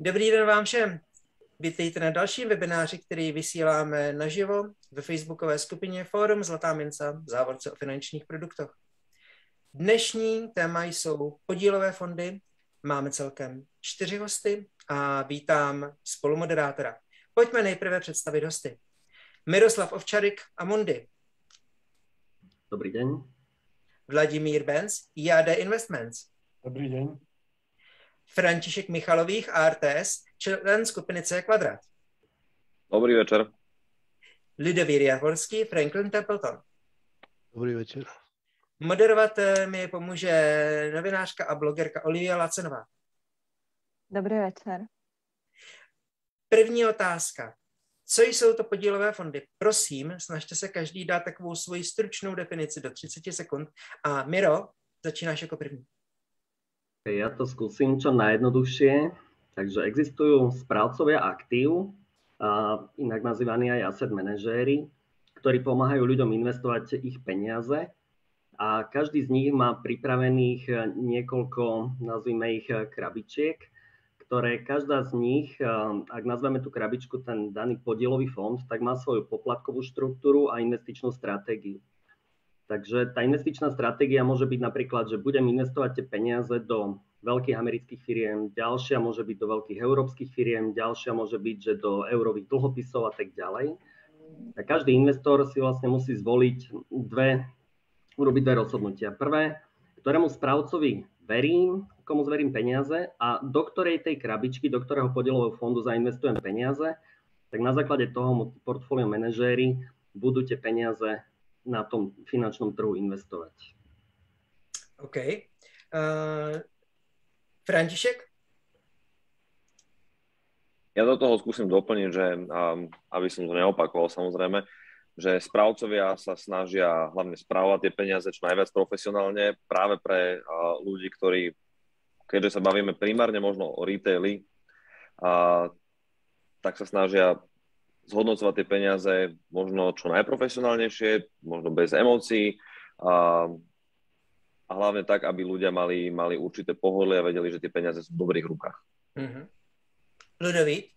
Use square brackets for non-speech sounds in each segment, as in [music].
Dobrý den vám všem. Vítejte na dalším webináři, který vysíláme naživo ve facebookové skupině Fórum Zlatá minca v závorce o finančních produktech. Dnešní téma jsou podílové fondy. Máme celkem čtyři hosty a vítám spolumoderátora. Pojďme nejprve představit hosty. Miroslav Ovčarik a Mundi. Dobrý den. Vladimír Benz, IAD Investments. Dobrý den. František Michalových, ARTS, člen skupiny C Kvadrat. Dobrý večer. Lidovír Javorský, Franklin Templeton. Dobrý večer. Moderovat mi pomůže novinářka a blogerka Olivia Lacenová. Dobrý večer. První otázka. Co jsou to podílové fondy? Prosím, snažte se každý dát takovou svoji stručnou definici do 30 sekund. A Miro, začínáš jako první. Ja to skúsim čo najjednoduchšie. Takže existujú správcovia aktív, a inak nazývaní aj asset manažéri, ktorí pomáhajú ľuďom investovať ich peniaze a každý z nich má pripravených niekoľko, nazvime ich krabičiek, ktoré každá z nich, ak nazveme tú krabičku ten daný podielový fond, tak má svoju poplatkovú štruktúru a investičnú stratégiu. Takže tá investičná stratégia môže byť napríklad, že budem investovať tie peniaze do veľkých amerických firiem, ďalšia môže byť do veľkých európskych firiem, ďalšia môže byť, že do eurových dlhopisov a tak ďalej. A každý investor si vlastne musí zvoliť dve, urobiť dve rozhodnutia. Prvé, ktorému správcovi verím, komu zverím peniaze a do ktorej tej krabičky, do ktorého podielového fondu zainvestujem peniaze, tak na základe toho portfólio manažéri budú tie peniaze na tom finančnom trhu investovať. OK. Uh, František? Ja do toho skúsim doplniť, že um, aby som to neopakoval samozrejme, že správcovia sa snažia hlavne správovať tie peniaze čo najviac profesionálne práve pre uh, ľudí, ktorí, keďže sa bavíme primárne možno o retaili, uh, tak sa snažia zhodnocovať tie peniaze možno čo najprofesionálnejšie, možno bez emócií a, a hlavne tak, aby ľudia mali, mali určité pohodlie a vedeli, že tie peniaze sú v dobrých rukách. Mm-hmm. Ludovít?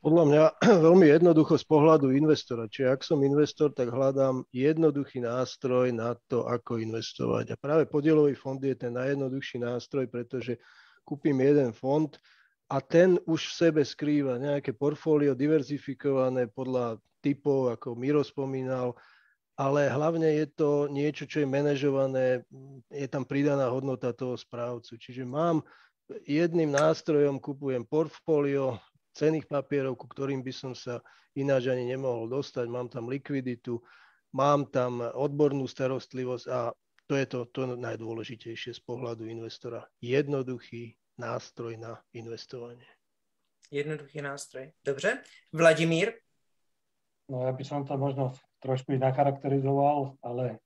Podľa mňa [clears throat] veľmi jednoducho z pohľadu investora. Čiže ak som investor, tak hľadám jednoduchý nástroj na to, ako investovať. A práve podielový fond je ten najjednoduchší nástroj, pretože kúpim jeden fond, a ten už v sebe skrýva nejaké portfólio diverzifikované podľa typov, ako Miro spomínal, ale hlavne je to niečo, čo je manažované, je tam pridaná hodnota toho správcu. Čiže mám jedným nástrojom, kupujem portfólio cených papierov, ku ktorým by som sa ináč ani nemohol dostať, mám tam likviditu, mám tam odbornú starostlivosť a to je to, to najdôležitejšie z pohľadu investora. Jednoduchý, nástroj na investovanie. Jednoduchý nástroj. Dobře. Vladimír? No ja by som to možno trošku nacharakterizoval, ale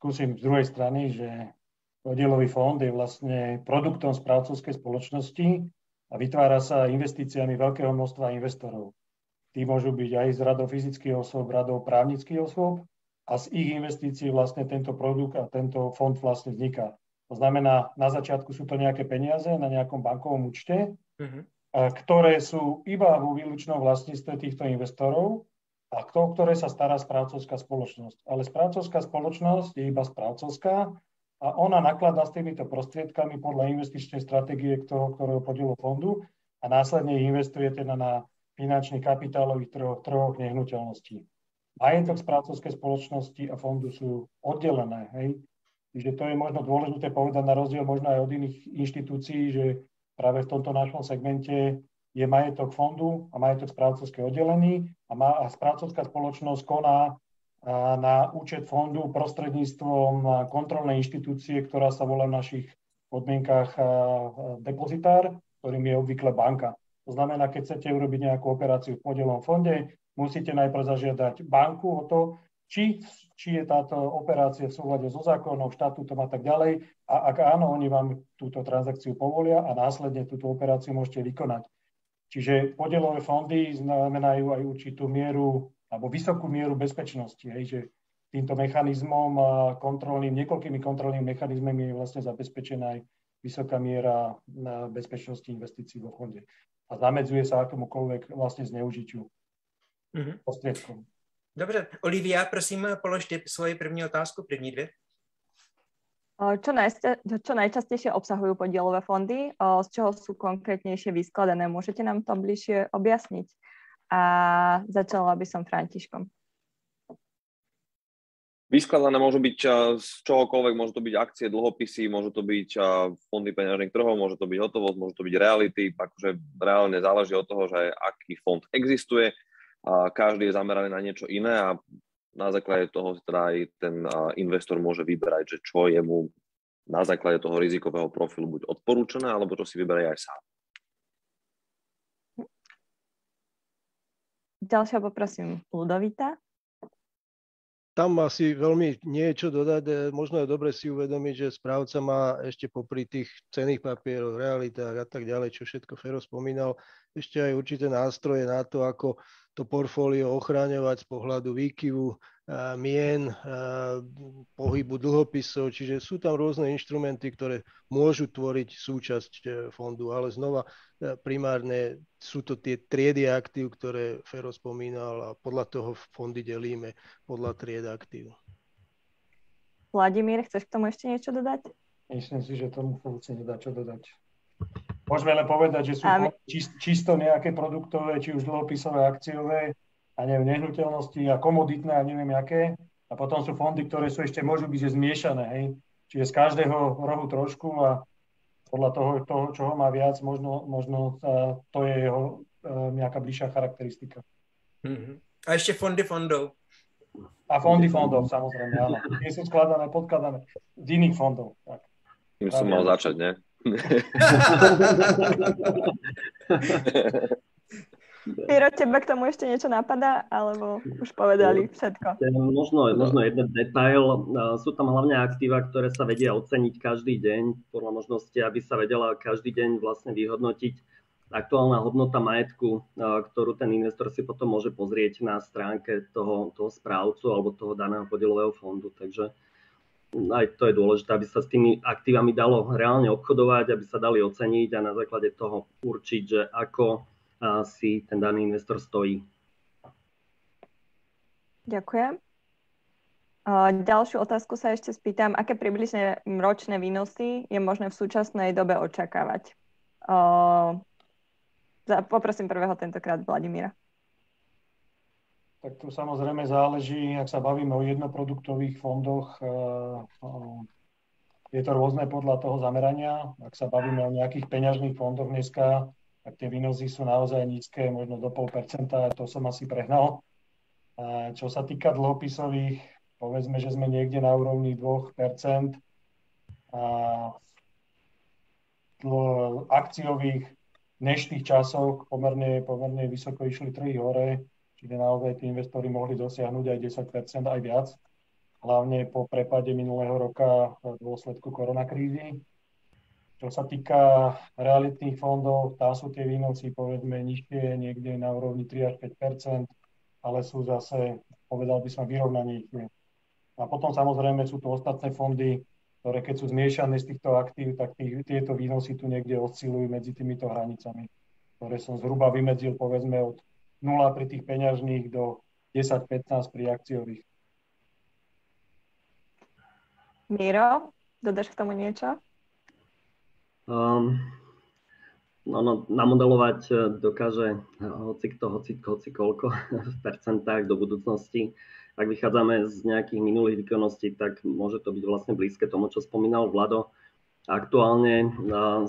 skúsim z druhej strany, že podielový fond je vlastne produktom správcovskej spoločnosti a vytvára sa investíciami veľkého množstva investorov. Tí môžu byť aj z radov fyzických osôb, radov právnických osôb a z ich investícií vlastne tento produkt a tento fond vlastne vzniká. To znamená, na začiatku sú to nejaké peniaze na nejakom bankovom účte, uh-huh. ktoré sú iba vo výlučnom vlastníctve týchto investorov a o ktoré sa stará správcovská spoločnosť. Ale správcovská spoločnosť je iba správcovská a ona nakladá s týmito prostriedkami podľa investičnej stratégie toho, ktorého podielu fondu a následne investuje teda na finančných kapitálových trhoch, trhoch nehnuteľností. Majetok správcovskej spoločnosti a fondu sú oddelené. Hej. Čiže to je možno dôležité povedať na rozdiel možno aj od iných inštitúcií, že práve v tomto našom segmente je majetok fondu a majetok správcovské oddelený a, má, a správcovská spoločnosť koná na účet fondu prostredníctvom kontrolnej inštitúcie, ktorá sa volá v našich podmienkách depozitár, ktorým je obvykle banka. To znamená, keď chcete urobiť nejakú operáciu v podielom fonde, musíte najprv zažiadať banku o to, či, či je táto operácia v súhľade so zákonom, štatútom a tak ďalej. A ak áno, oni vám túto transakciu povolia a následne túto operáciu môžete vykonať. Čiže podielové fondy znamenajú aj určitú mieru alebo vysokú mieru bezpečnosti, hej, že týmto mechanizmom kontrolným, niekoľkými kontrolnými mechanizmami je vlastne zabezpečená aj vysoká miera bezpečnosti investícií vo fonde. A zamedzuje sa akémukoľvek vlastne zneužitiu mm-hmm. prostriedkov. Dobře. Olivia, prosím, položte svoji první otázku, první dvě. Čo, najste, čo najčastejšie obsahujú podielové fondy, z čoho sú konkrétnejšie vyskladané? Môžete nám to bližšie objasniť? A začala by som Františkom. Vyskladané môžu byť z čohokoľvek, môžu to byť akcie, dlhopisy, môžu to byť fondy peňažných trhov, môže to byť hotovosť, môže to byť reality, akože reálne záleží od toho, že aký fond existuje. A každý je zameraný na niečo iné a na základe toho teda aj ten investor môže vyberať, že čo je mu na základe toho rizikového profilu buď odporúčané, alebo čo si vyberie aj sám. Ďalšia poprosím Ludovita. Tam asi veľmi nie je čo dodať. E, možno je dobre si uvedomiť, že správca má ešte popri tých cených papieroch, realitách a tak ďalej, čo všetko Fero spomínal, ešte aj určité nástroje na to, ako to portfólio ochráňovať z pohľadu výkyvu mien, pohybu dlhopisov, čiže sú tam rôzne inštrumenty, ktoré môžu tvoriť súčasť e, fondu, ale znova primárne sú to tie triedy aktív, ktoré Fero spomínal a podľa toho fondy delíme podľa tried aktív. Vladimír, chceš k tomu ešte niečo dodať? Myslím si, že tomu funkcie nedá čo dodať. Môžeme len povedať, že sú my... čisto nejaké produktové, či už dlhopisové, akciové, a neviem, nehnuteľnosti a komoditné a neviem aké. A potom sú fondy, ktoré sú ešte môžu byť že zmiešané, hej. Čiže z každého rohu trošku a podľa toho, toho čo ho má viac, možno, možno to je jeho nejaká bližšia charakteristika. Mm-hmm. A ešte fondy fondov. A fondy fondov, samozrejme, áno. Nie sú skladané, podkladané z iných fondov. Tak. Tým som mal začať, ne? Piro, teba k tomu ešte niečo napadá, alebo už povedali všetko? Možno, možno jeden detail. Sú tam hlavne aktíva, ktoré sa vedia oceniť každý deň, podľa možnosti, aby sa vedela každý deň vlastne vyhodnotiť aktuálna hodnota majetku, ktorú ten investor si potom môže pozrieť na stránke toho, toho správcu alebo toho daného podielového fondu. Takže aj to je dôležité, aby sa s tými aktívami dalo reálne obchodovať, aby sa dali oceniť a na základe toho určiť, že ako si ten daný investor stojí. Ďakujem. Ďalšiu otázku sa ešte spýtam, aké približne ročné výnosy je možné v súčasnej dobe očakávať? Poprosím prvého tentokrát Vladimíra. Tak to samozrejme záleží, ak sa bavíme o jednoproduktových fondoch, je to rôzne podľa toho zamerania. Ak sa bavíme o nejakých peňažných fondoch dneska, tak tie výnosy sú naozaj nízke, možno do 0,5%, to som asi prehnal. A čo sa týka dlhopisových, povedzme, že sme niekde na úrovni 2%. A akciových dnešných časoch pomerne, pomerne vysoko išli trhy hore, čiže naozaj tí investori mohli dosiahnuť aj 10% aj viac, hlavne po prepade minulého roka v dôsledku koronakrízy. Čo sa týka realitných fondov, tá sú tie výnosy povedzme nižšie, niekde na úrovni 3 až 5% ale sú zase, povedal by som, vyrovnanejšie. A potom samozrejme sú tu ostatné fondy, ktoré keď sú zmiešané z týchto aktív, tak tých, tieto výnosy tu niekde oscilujú medzi týmito hranicami, ktoré som zhruba vymedzil povedzme od 0 pri tých peňažných do 10-15 pri akciových. Miro, dodáš k tomu niečo? Um, no, no, namodelovať e, dokáže hoci kto, hoci, hoci koľko [laughs] v percentách do budúcnosti. Ak vychádzame z nejakých minulých výkonností, tak môže to byť vlastne blízke tomu, čo spomínal Vlado. Aktuálne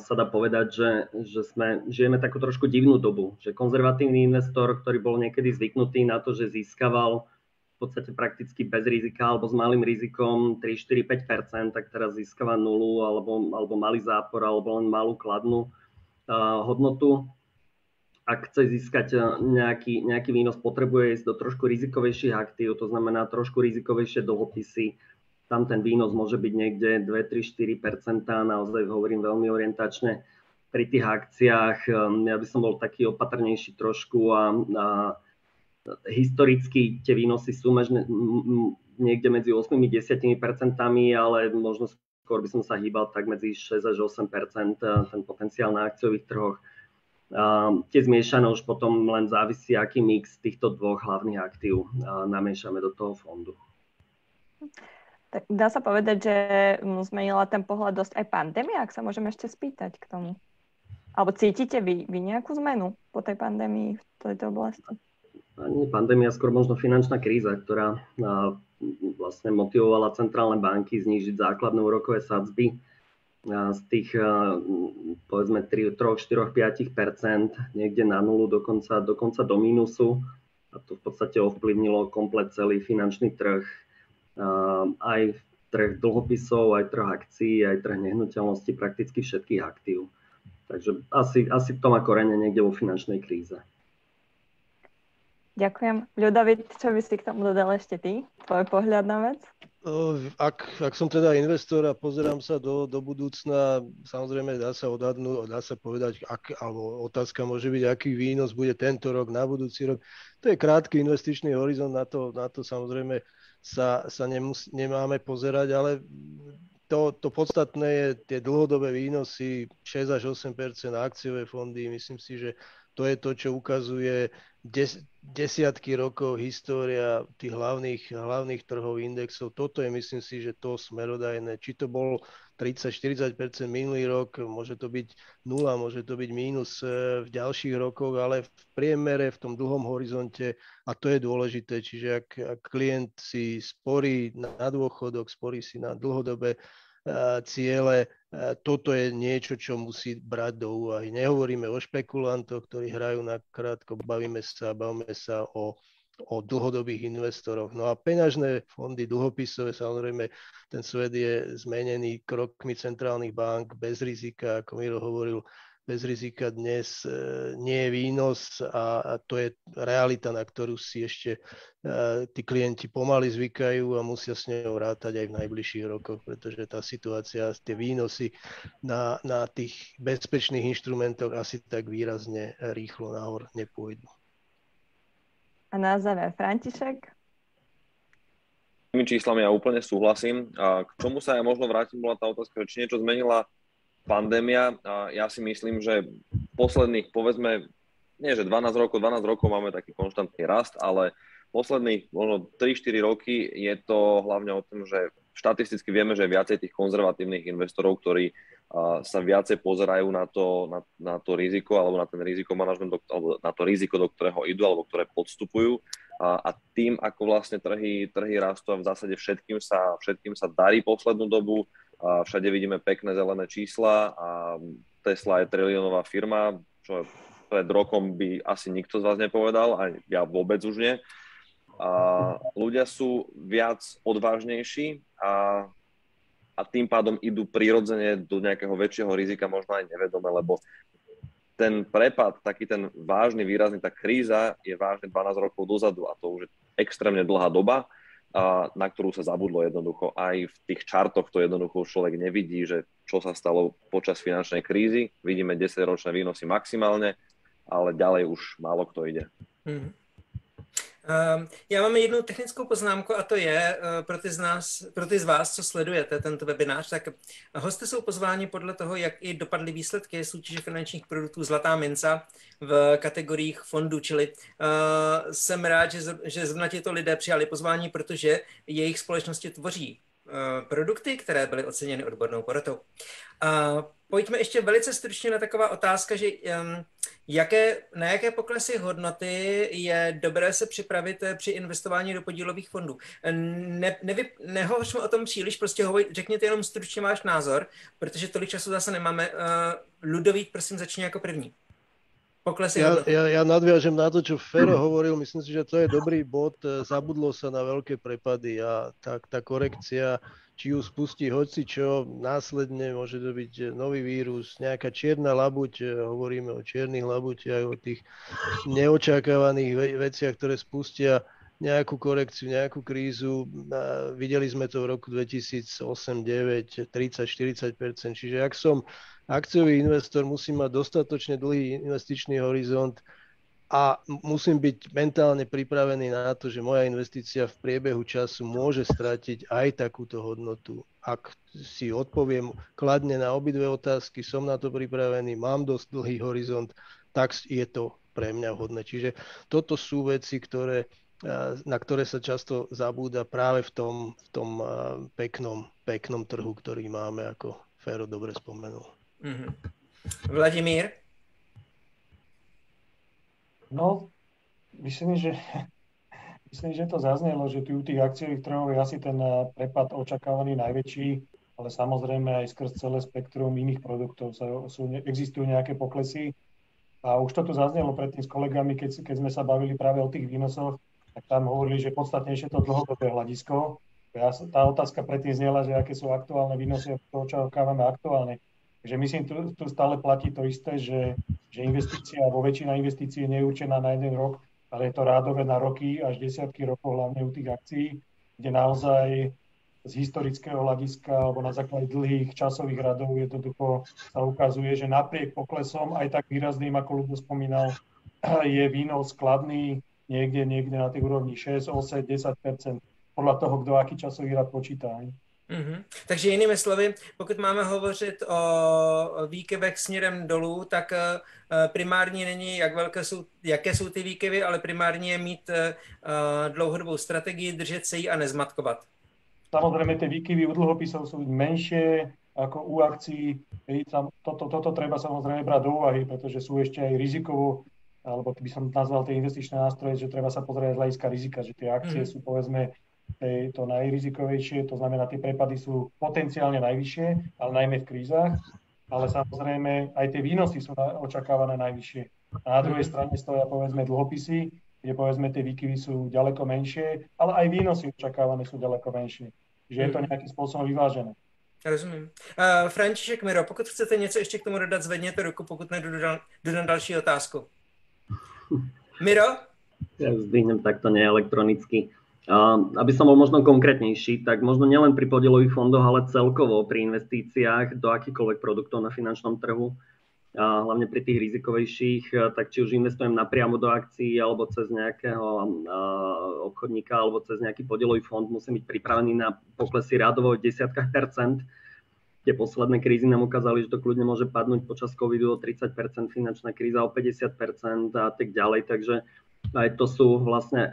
sa dá povedať, že, že sme, žijeme takú trošku divnú dobu, že konzervatívny investor, ktorý bol niekedy zvyknutý na to, že získaval v podstate prakticky bez rizika alebo s malým rizikom 3, 4, 5% tak teraz získava nulu alebo, alebo malý zápor alebo len malú kladnú uh, hodnotu. Ak chce získať nejaký, nejaký výnos, potrebuje ísť do trošku rizikovejších aktív, to znamená trošku rizikovejšie dlhopisy. Tam ten výnos môže byť niekde 2, 3, 4% naozaj hovorím veľmi orientačne. Pri tých akciách ja by som bol taký opatrnejší trošku a, a historicky tie výnosy sú možno niekde medzi 8-10 percentami, ale možno skôr by som sa hýbal tak medzi 6 až 8% ten potenciál na akciových trhoch. Tie zmiešané už potom len závisí, aký mix týchto dvoch hlavných aktív namiešame do toho fondu. Tak dá sa povedať, že zmenila ten pohľad dosť aj pandémia, ak sa môžeme ešte spýtať k tomu. Alebo cítite vy, vy nejakú zmenu po tej pandémii v tejto oblasti? Ani pandémia, skôr možno finančná kríza, ktorá vlastne motivovala centrálne banky znížiť základné úrokové sadzby z tých povedzme 3, 3 4, 5% niekde na nulu, dokonca, dokonca do mínusu. A to v podstate ovplyvnilo komplet celý finančný trh aj trh dlhopisov, aj trh akcií, aj trh nehnuteľnosti, prakticky všetkých aktív. Takže asi, asi to má korene niekde vo finančnej kríze. Ďakujem. Ľudovit, čo by si k tomu dodal ešte ty? Tvoj pohľad na vec? Ak, ak som teda investor a pozerám sa do, do budúcna, samozrejme dá sa odhadnúť, dá sa povedať, ak, alebo otázka môže byť, aký výnos bude tento rok, na budúci rok. To je krátky investičný horizont, na to, na to samozrejme sa, sa nemus, nemáme pozerať, ale to, to podstatné je tie dlhodobé výnosy, 6 až 8% akciové fondy, myslím si, že to je to, čo ukazuje des, desiatky rokov história tých hlavných, hlavných trhov indexov. Toto je, myslím si, že to smerodajné. Či to bol 30-40% minulý rok, môže to byť nula, môže to byť mínus e, v ďalších rokoch, ale v priemere, v tom dlhom horizonte, a to je dôležité, čiže ak, ak klient si sporí na dôchodok, sporí si na dlhodobé ciele. Toto je niečo, čo musí brať do úvahy. Nehovoríme o špekulantoch, ktorí hrajú na krátko, bavíme sa, bavíme sa o, o dlhodobých investoroch. No a peňažné fondy, dlhopisové, samozrejme, ten svet je zmenený krokmi centrálnych bank bez rizika, ako Miro hovoril, bez rizika dnes e, nie je výnos a, to je realita, na ktorú si ešte e, tí klienti pomaly zvykajú a musia s ňou rátať aj v najbližších rokoch, pretože tá situácia, tie výnosy na, na tých bezpečných inštrumentoch asi tak výrazne rýchlo nahor nepôjdu. A na záver František? Tými číslami ja úplne súhlasím. A k čomu sa ja možno vrátim, bola tá otázka, či niečo zmenila pandémia a ja si myslím, že posledných, povedzme, nie že 12 rokov, 12 rokov máme taký konštantný rast, ale posledných možno 3-4 roky je to hlavne o tom, že štatisticky vieme, že viacej tých konzervatívnych investorov, ktorí sa viacej pozerajú na to, na, na to riziko alebo na ten riziko manažment, alebo na to riziko, do ktorého idú alebo ktoré podstupujú. A, a tým, ako vlastne trhy, trhy rastú a v zásade všetkým sa, všetkým sa darí poslednú dobu, a všade vidíme pekné zelené čísla a Tesla je triliónová firma, čo pred rokom by asi nikto z vás nepovedal, a ja vôbec už nie. A ľudia sú viac odvážnejší a, a tým pádom idú prirodzene do nejakého väčšieho rizika, možno aj nevedome, lebo ten prepad, taký ten vážny, výrazný, tá kríza je vážne 12 rokov dozadu a to už je extrémne dlhá doba na ktorú sa zabudlo jednoducho. Aj v tých čartoch to jednoducho človek nevidí, že čo sa stalo počas finančnej krízy. Vidíme 10-ročné výnosy maximálne, ale ďalej už málo kto ide. Mm. Ehm, já mám jednu technickou poznámku a to je eh, pro ty, z nás, pro ty z vás, co sledujete tento webinář, tak hosty jsou pozváni podle toho, jak i dopadly výsledky soutěže finančních produktů Zlatá minca v kategoriích fondů, čili uh, jsem rád, že, že zrovna těto lidé přijali pozvání, protože jejich společnosti tvoří uh, produkty, které byly oceněny odbornou porotou. Uh, pojďme ještě velice stručně na taková otázka, že um, jaké, na jaké poklesy hodnoty je dobré se připravit eh, při investování do podílových fondů. Ne, nevy, nehovořme o tom příliš, prostě hovoj, řekněte jenom stručně váš názor, protože tolik času zase nemáme. Uh, Ludovít, prosím, začni jako první. Poklesy ja, ja, ja nadviažem na to, čo Fero hovoril, myslím si, že to je dobrý bod. Eh, zabudlo sa na veľké prepady a tá, tá korekcia či ju spustí hoci čo, následne môže to byť nový vírus, nejaká čierna labuť, e, hovoríme o čiernych labutiach, o tých neočakávaných veciach, ktoré spustia nejakú korekciu, nejakú krízu. Videli sme to v roku 2008, 9, 30, 40% Čiže ak som akciový investor, musím mať dostatočne dlhý investičný horizont, a musím byť mentálne pripravený na to, že moja investícia v priebehu času môže stratiť aj takúto hodnotu. Ak si odpoviem kladne na obidve otázky, som na to pripravený, mám dosť dlhý horizont, tak je to pre mňa vhodné. Čiže toto sú veci, ktoré, na ktoré sa často zabúda práve v tom, v tom peknom, peknom trhu, ktorý máme, ako Fero dobre spomenul. Mm-hmm. Vladimír? No, myslím, že [laughs] myslím, že to zaznelo, že tu u tých akciových trhov je asi ten eh, prepad očakávaný najväčší, ale samozrejme aj skrz celé spektrum iných produktov sú, existujú nejaké poklesy. A už to tu zaznelo predtým s kolegami, keď, keď sme sa bavili práve o tých výnosoch, tak tam hovorili, že podstatnejšie to dlhodobé hľadisko. Ja, tá otázka predtým znela, že aké sú aktuálne výnosy a to očakávame aktuálne. Takže myslím, tu, tu stále platí to isté, že, že investícia, vo väčšina investícií nie je určená na jeden rok, ale je to rádové na roky až desiatky rokov, hlavne u tých akcií, kde naozaj z historického hľadiska alebo na základe dlhých časových radov jednoducho sa ukazuje, že napriek poklesom, aj tak výrazným, ako Ludo spomínal, [clears throat] je výnos skladný niekde, niekde na tej úrovni 6, 8, 10% podľa toho, kto aký časový rad počíta. Mm-hmm. Takže jinými slovy, pokud máme hovořit o výkyvech směrem dolů, tak uh, primární není, jak velké jsou, jaké jsou ty výkyvy, ale primární je mít uh, dlouhodobou strategii, držet se jí a nezmatkovat. Samozrejme, tie výkyvy u dlhopisov sú menšie ako u akcií. Toto, toto treba samozrejme brať do úvahy, pretože sú ešte aj rizikovo, alebo by som nazval tie investičné nástroje, že treba sa pozrieť z hľadiska rizika, že tie akcie mm. sú povedzme to najrizikovejšie, to znamená, tie prepady sú potenciálne najvyššie, ale najmä v krízach, ale samozrejme aj tie výnosy sú očakávané najvyššie. A na druhej strane stoja povedzme dlhopisy, kde povedzme tie výkyvy sú ďaleko menšie, ale aj výnosy očakávané sú ďaleko menšie. Že je to nejakým spôsobom vyvážené. Rozumím. Uh, František Miro, pokud chcete něco ještě k tomu dodat, zvedněte ruku, pokud nejdu do, na další otázku. Miro? Ja zdvihnem takto neelektronicky. Aby som bol možno konkrétnnejší, tak možno nielen pri podielových fondoch, ale celkovo pri investíciách do akýchkoľvek produktov na finančnom trhu, a hlavne pri tých rizikovejších, tak či už investujem napriamo do akcií alebo cez nejakého obchodníka alebo cez nejaký podielový fond, musím byť pripravený na poklesy rádovo v desiatkách percent. Tie posledné krízy nám ukázali, že to kľudne môže padnúť počas covidu o 30% finančná kríza o 50% a tak ďalej. Takže aj to sú vlastne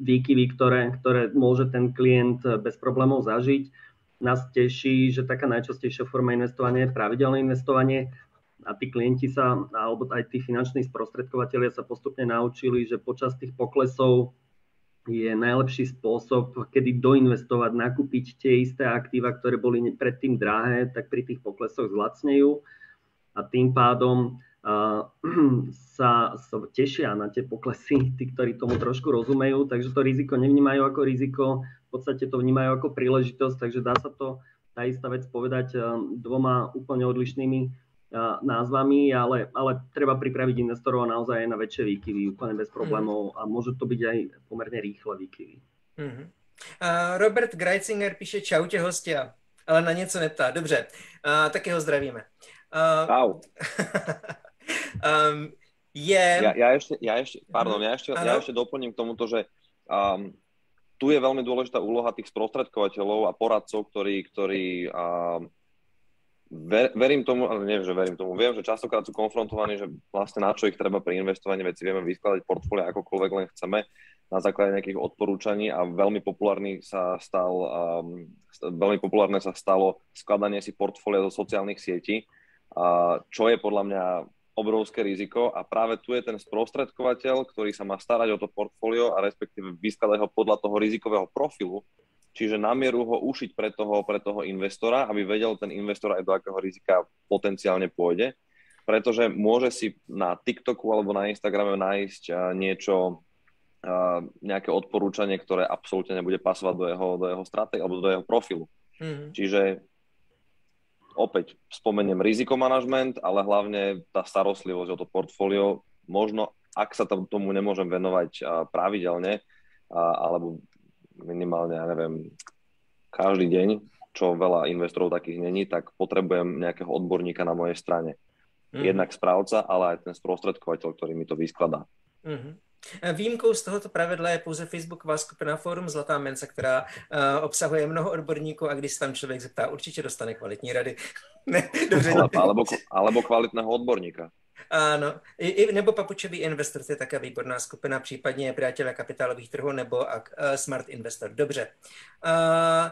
výkyvy, ktoré, ktoré môže ten klient bez problémov zažiť. Nás teší, že taká najčastejšia forma investovania je pravidelné investovanie a tí klienti sa, alebo aj tí finanční sprostredkovateľia sa postupne naučili, že počas tých poklesov je najlepší spôsob, kedy doinvestovať, nakúpiť tie isté aktíva, ktoré boli predtým drahé, tak pri tých poklesoch zlacnejú. A tým pádom [clears throat] sa, sa tešia na tie poklesy, tí, ktorí tomu trošku rozumejú, takže to riziko nevnímajú ako riziko, v podstate to vnímajú ako príležitosť, takže dá sa to, tá istá vec povedať dvoma úplne odlišnými názvami, ale, ale treba pripraviť investorov naozaj aj na väčšie výkyvy, úplne bez problémov a môže to byť aj pomerne rýchle výkyvy. Mm-hmm. Uh, Robert Greitzinger píše čaute hostia, ale na něco neptá. Dobře, uh, taky ho zdravíme. Uh, [laughs] um, je... Ja, ja, ešte, ja, ešte, pardon, ja ešte, ja ešte doplním k tomuto, že um, tu je veľmi dôležitá úloha tých sprostredkovateľov a poradcov, ktorí, ktorí um, ver, verím tomu, ale neviem, že verím tomu, viem, že častokrát sú konfrontovaní, že vlastne na čo ich treba pri investovaní, veci vieme vyskladať portfólia akokoľvek len chceme na základe nejakých odporúčaní a veľmi populárny sa stal, um, veľmi populárne sa stalo skladanie si portfólia zo sociálnych sietí, uh, čo je podľa mňa obrovské riziko a práve tu je ten sprostredkovateľ, ktorý sa má starať o to portfólio a respektíve vyskladať ho podľa toho rizikového profilu, čiže namieru ho ušiť pre toho, pre toho investora, aby vedel ten investor aj do akého rizika potenciálne pôjde, pretože môže si na TikToku alebo na Instagrame nájsť niečo, nejaké odporúčanie, ktoré absolútne nebude pasovať do jeho, do jeho stratégie alebo do jeho profilu. Mm-hmm. Čiže opäť spomeniem rizikomanagement, ale hlavne tá starostlivosť o to portfólio. Možno, ak sa tomu nemôžem venovať pravidelne, alebo minimálne, ja neviem, každý deň, čo veľa investorov takých není, tak potrebujem nejakého odborníka na mojej strane. Mm. Jednak správca, ale aj ten sprostredkovateľ, ktorý mi to vyskladá. Mm-hmm. Výjimkou z tohoto pravidla je pouze Facebooková skupina Forum Zlatá Mensa, která uh, obsahuje mnoho odborníků a když se tam člověk zeptá, určitě dostane kvalitní rady. [laughs] ne, dobře. Alebo, alebo kvalitného odborníka. Ano, I, nebo Papučový investor, to je také výborná skupina, případně Přátelé kapitálových trhů nebo uh, Smart Investor. Dobře. Uh,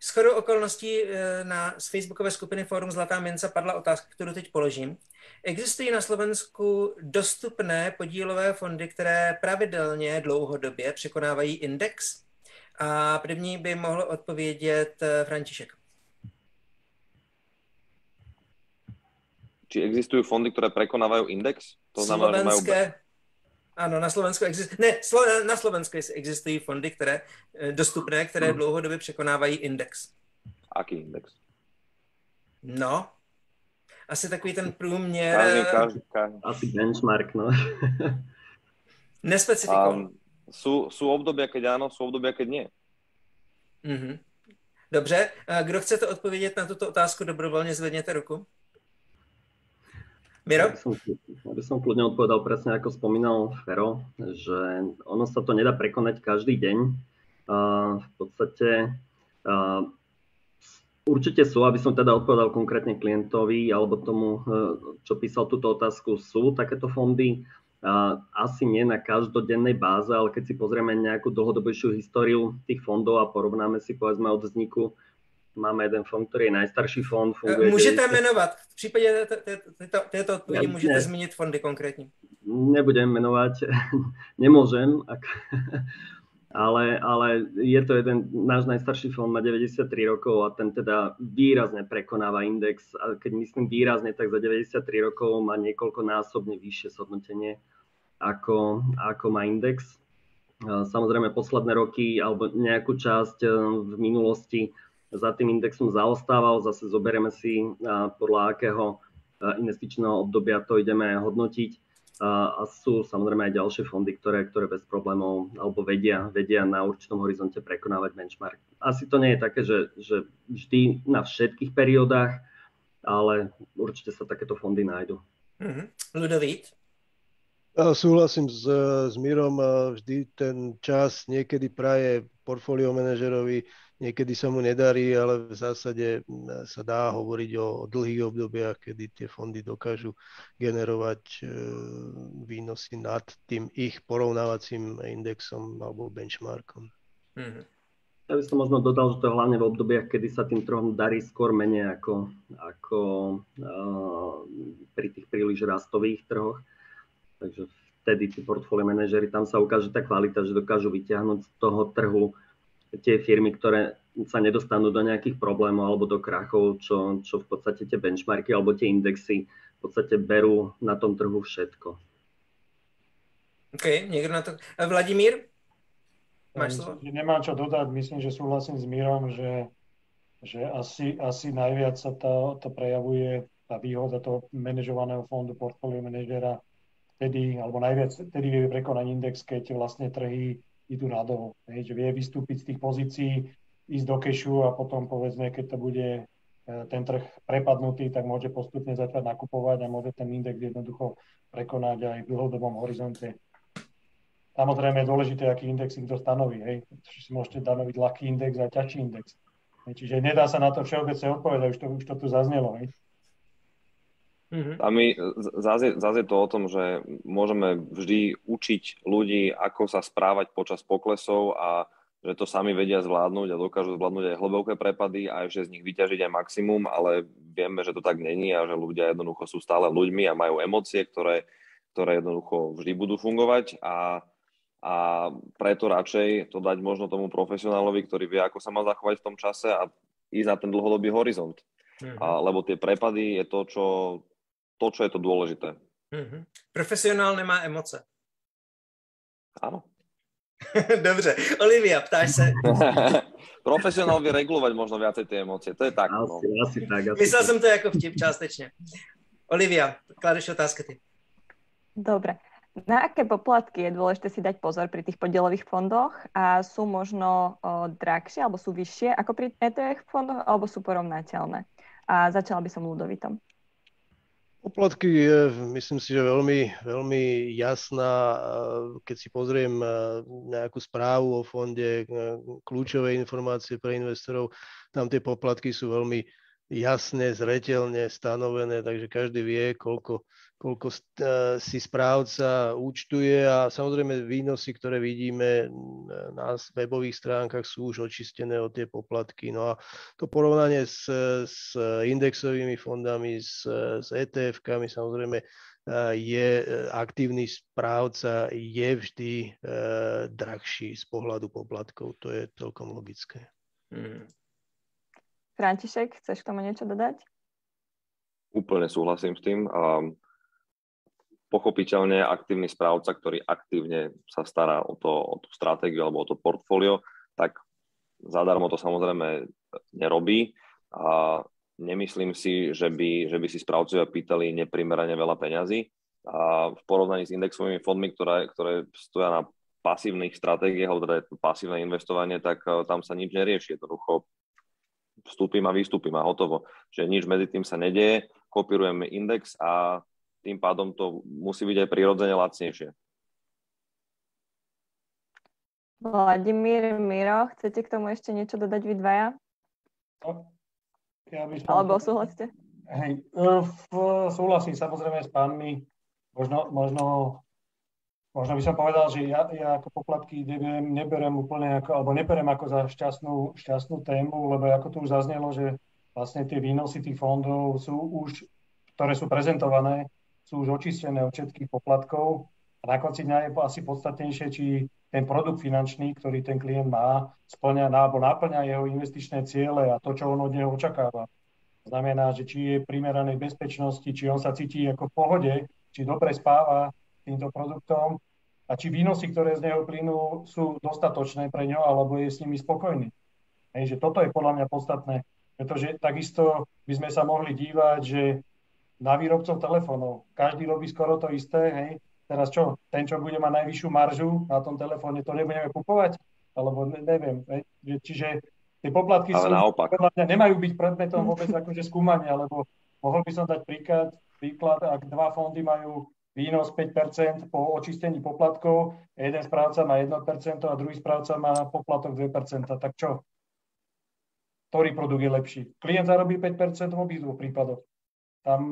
s chodou okolností na, z facebookové skupiny Forum Zlatá mince padla otázka, kterou teď položím. Existují na Slovensku dostupné podílové fondy, které pravidelně dlouhodobě překonávají index? A první by mohl odpovědět František. Či existujú fondy, ktoré prekonávajú index? To znamená, Slovenské, že majú... Ano, na Slovensku existují, ne, na Slovensku existují fondy, které eh, dostupné, které hmm. dlouhodobě překonávají index. Aký index? No, asi takový ten průměr. Každý, každý, každý. Asi benchmark, no. [laughs] Nespecifikovaný. Um, sú, sú obdobia, keď áno, sú obdobia, keď nie. Mm-hmm. Dobře, kdo chcete odpovědět na tuto otázku, dobrovolně zvedněte ruku. Miro? Ja som, ja som kľudne odpovedal presne ako spomínal Fero, že ono sa to nedá prekonať každý deň. Uh, v podstate uh, určite sú, aby som teda odpovedal konkrétne klientovi alebo tomu, uh, čo písal túto otázku, sú takéto fondy. Uh, asi nie na každodennej báze, ale keď si pozrieme nejakú dlhodobejšiu históriu tých fondov a porovnáme si povedzme od vzniku Máme jeden fond, který je najstarší fond. Funguje Můžete 90... jmenovat. V případě této, této odpovědi ja, můžete ne, zmínit fondy konkrétně. Nebudem jmenovat, [laughs] nemôžem, ak, [laughs] ale, ale je to jeden, náš najstarší fond má 93 rokov a ten teda výrazne prekonáva index. A keď myslím výrazne, tak za 93 rokov má niekoľkonásobne vyššie zhodnotenie ako, ako má index. Samozrejme posledné roky alebo nejakú časť v minulosti za tým indexom zaostával. Zase zoberieme si, podľa akého investičného obdobia to ideme hodnotiť. A sú samozrejme aj ďalšie fondy, ktoré, ktoré bez problémov alebo vedia, vedia na určitom horizonte prekonávať benchmark. Asi to nie je také, že, že vždy na všetkých periódach, ale určite sa takéto fondy nájdu. Mm-hmm. Ludovít? Súhlasím s, s Mirom, vždy ten čas niekedy praje portfólio manažerovi Niekedy sa mu nedarí, ale v zásade sa dá hovoriť o dlhých obdobiach, kedy tie fondy dokážu generovať e, výnosy nad tým ich porovnávacím indexom alebo benchmarkom. Mm-hmm. Ja by som možno dodal, že to je hlavne v obdobiach, kedy sa tým trhom darí skôr menej ako, ako uh, pri tých príliš rastových trhoch. Takže vtedy tí portfólio manažery, tam sa ukáže tá kvalita, že dokážu vyťahnuť z toho trhu tie firmy, ktoré sa nedostanú do nejakých problémov alebo do krachov, čo, čo v podstate tie benchmarky alebo tie indexy v podstate berú na tom trhu všetko. OK, niekto na to... A Vladimír? Máš slovo? Nemám čo dodať, myslím, že súhlasím s Mírom, že, že asi, asi najviac sa to, to prejavuje tá výhoda toho manažovaného fondu portfólio manažera vtedy, alebo najviac vtedy vie prekonať index, keď vlastne trhy idú radovo. Hej, že vie vystúpiť z tých pozícií, ísť do kešu a potom povedzme, keď to bude e, ten trh prepadnutý, tak môže postupne začať nakupovať a môže ten index jednoducho prekonať aj v dlhodobom horizonte. Samozrejme je dôležité, aký index si kto stanoví. Hej. Si môžete stanoviť ľahký index a ťažší index. Hej. Čiže nedá sa na to všeobecne odpovedať, už to, už to tu zaznelo. Hej. Mm-hmm. A my zase, zase je to o tom, že môžeme vždy učiť ľudí, ako sa správať počas poklesov a že to sami vedia zvládnuť a dokážu zvládnuť aj hlboké prepady a že z nich vyťažiť aj maximum, ale vieme, že to tak není a že ľudia jednoducho sú stále ľuďmi a majú emócie, ktoré, ktoré jednoducho vždy budú fungovať a, a preto radšej to dať možno tomu profesionálovi, ktorý vie, ako sa má zachovať v tom čase a ísť na ten dlhodobý horizont. Mm-hmm. A, lebo tie prepady je to, čo to, čo je to dôležité. Mm-hmm. Profesionál nemá emoce. [laughs] Áno. [laughs] Dobře. Olivia, ptáš se. [laughs] Profesionál vie regulovať možno viacej tie emócie. To je tak. Asi, no. asi tak. Asi Myslel tak. som to ako vtip částečne. Olivia, kladeš otázky ty. Dobre. Na aké poplatky je dôležité si dať pozor pri tých podielových fondoch a sú možno o, drahšie alebo sú vyššie ako pri ETF fondoch alebo sú porovnateľné? A začala by som ľudovitom. Poplatky je, myslím si, že veľmi, veľmi jasná. Keď si pozriem nejakú správu o fonde, kľúčové informácie pre investorov, tam tie poplatky sú veľmi jasne, zretelne stanovené, takže každý vie, koľko, koľko si správca účtuje a samozrejme výnosy, ktoré vidíme na webových stránkach sú už očistené od tie poplatky. No a to porovnanie s, s indexovými fondami, s, s ETF-kami samozrejme je aktívny správca je vždy drahší z pohľadu poplatkov. To je celkom logické. Hmm. František, chceš k tomu niečo dodať? Úplne súhlasím s tým. Um, pochopiteľne aktívny správca, ktorý aktívne sa stará o, to, o tú stratégiu alebo o to portfólio, tak zadarmo to samozrejme nerobí a nemyslím si, že by, že by si správcovia pýtali neprimerane veľa peňazí. A v porovnaní s indexovými fondmi, ktoré, ktoré stoja na pasívnych stratégiách, alebo teda pasívne investovanie, tak e, tam sa nič nerieši. Jednoducho vstúpim a vystúpim a hotovo. Čiže nič medzi tým sa nedieje, kopírujeme index a tým pádom to musí byť aj prirodzene lacnejšie. Vladimír, Miro, chcete k tomu ešte niečo dodať vy dvaja? No, ja by som... Alebo súhlasíte? Hej, v, súhlasím samozrejme s pánmi. Možno, možno, možno by som povedal, že ja, ja ako poplatky neberem, neberem úplne ako, alebo neberem ako za šťastnú, šťastnú tému, lebo ako tu už zaznelo, že vlastne tie výnosy tých fondov sú už, ktoré sú prezentované, sú už očistené od všetkých poplatkov a na konci dňa je asi podstatnejšie, či ten produkt finančný, ktorý ten klient má, splňa alebo naplňa jeho investičné ciele a to, čo on od neho očakáva. Znamená, že či je primeranej bezpečnosti, či on sa cíti ako v pohode, či dobre spáva týmto produktom a či výnosy, ktoré z neho plynú, sú dostatočné pre ňo, alebo je s nimi spokojný. Hej, že toto je podľa mňa podstatné, pretože takisto by sme sa mohli dívať, že na výrobcov telefónov. Každý robí skoro to isté, hej. Teraz čo, ten, čo bude mať najvyššiu maržu na tom telefóne, to nebudeme kupovať? Alebo ne, neviem. Hej. Čiže tie poplatky sú, naopak. mňa nemajú byť predmetom vôbec [laughs] akože skúmania, lebo mohol by som dať príklad, príklad, ak dva fondy majú výnos 5% po očistení poplatkov, jeden správca má 1% a druhý správca má poplatok 2%, tak čo? Ktorý produkt je lepší? Klient zarobí 5% v obidvoch prípadoch. Tam...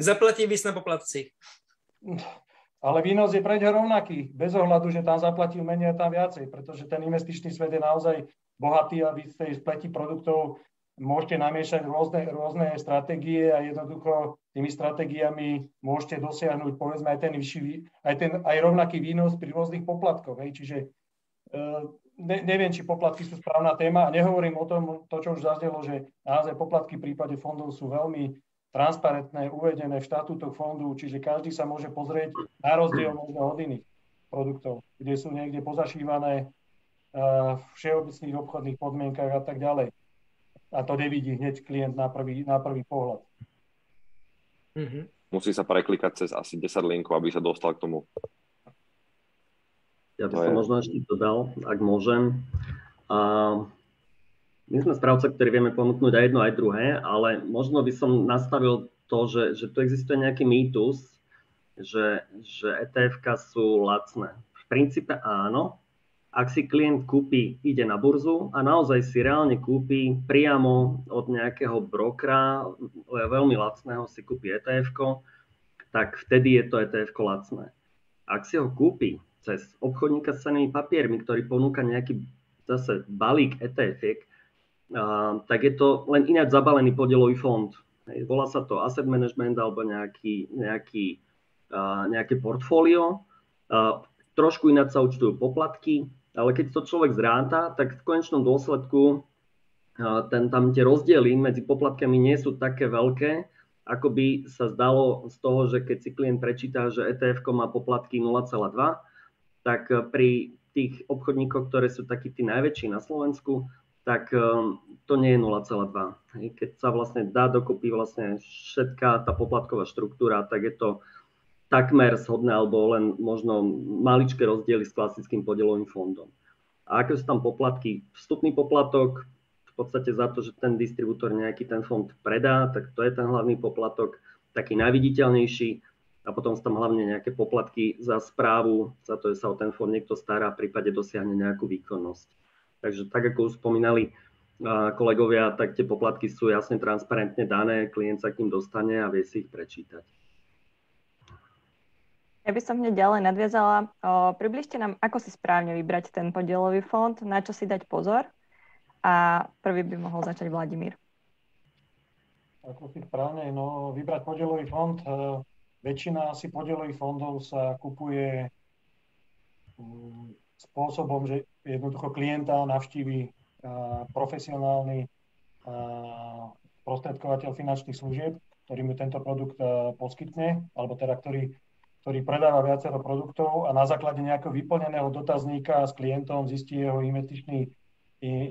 Zaplatí na poplatci. Ale výnos je pre rovnaký, bez ohľadu, že tam zaplatil menej a tam viacej, pretože ten investičný svet je naozaj bohatý a vy z tej spleti produktov môžete namiešať rôzne, rôzne stratégie a jednoducho tými stratégiami môžete dosiahnuť povedzme aj ten, vyšší, aj ten aj rovnaký výnos pri rôznych poplatkoch. Hej. Čiže e, ne, neviem, či poplatky sú správna téma a nehovorím o tom, to, čo už zaznelo, že naozaj poplatky v prípade fondov sú veľmi transparentné, uvedené v štatútoch fondu, čiže každý sa môže pozrieť na rozdiel možno od iných produktov, kde sú niekde pozašívané uh, v všeobecných obchodných podmienkach a tak ďalej. A to nevidí hneď klient na prvý, na prvý pohľad. Mm-hmm. Musí sa preklikať cez asi 10 linkov, aby sa dostal k tomu. Ja by som možno ešte dodal, ak môžem. Uh, my sme správca, ktorí vieme ponúknuť aj jedno, aj druhé, ale možno by som nastavil to, že, že tu existuje nejaký mýtus, že, že etf sú lacné. V princípe áno, ak si klient kúpi, ide na burzu a naozaj si reálne kúpi priamo od nejakého brokera, veľmi lacného si kúpi etf tak vtedy je to etf lacné. Ak si ho kúpi cez obchodníka s cenými papiermi, ktorý ponúka nejaký zase balík etf tak je to len ináč zabalený podielový fond. Volá sa to asset management alebo nejaký, nejaký, nejaké portfólio. Trošku ináč sa účtujú poplatky, ale keď to človek zráta, tak v konečnom dôsledku ten, tam tie rozdiely medzi poplatkami nie sú také veľké, ako by sa zdalo z toho, že keď si klient prečíta, že ETF má poplatky 0,2, tak pri tých obchodníkoch, ktoré sú takí tí najväčší na Slovensku, tak ehm, to nie je 0,2. Keď sa vlastne dá dokopy vlastne všetká tá poplatková štruktúra, tak je to takmer shodné alebo len možno maličké rozdiely s klasickým podielovým fondom. A aké sú tam poplatky? Vstupný poplatok, v podstate za to, že ten distribútor nejaký ten fond predá, tak to je ten hlavný poplatok. taký najviditeľnejší a potom sú tam hlavne nejaké poplatky za správu, za to, že sa o ten fond niekto stará, v prípade dosiahne nejakú výkonnosť. Takže tak, ako už spomínali kolegovia, tak tie poplatky sú jasne transparentne dané, klient sa k ním dostane a vie si ich prečítať. Ja by som hneď ďalej nadviazala. O, približte nám, ako si správne vybrať ten podielový fond, na čo si dať pozor. A prvý by mohol začať Vladimír. Ako si správne, no vybrať podielový fond, Väčšina asi podielových fondov sa kupuje mm, spôsobom, že jednoducho klienta navštívi profesionálny prostredkovateľ finančných služieb, ktorý mu tento produkt poskytne, alebo teda ktorý, ktorý predáva viacero produktov a na základe nejakého vyplneného dotazníka s klientom zistí jeho investičný,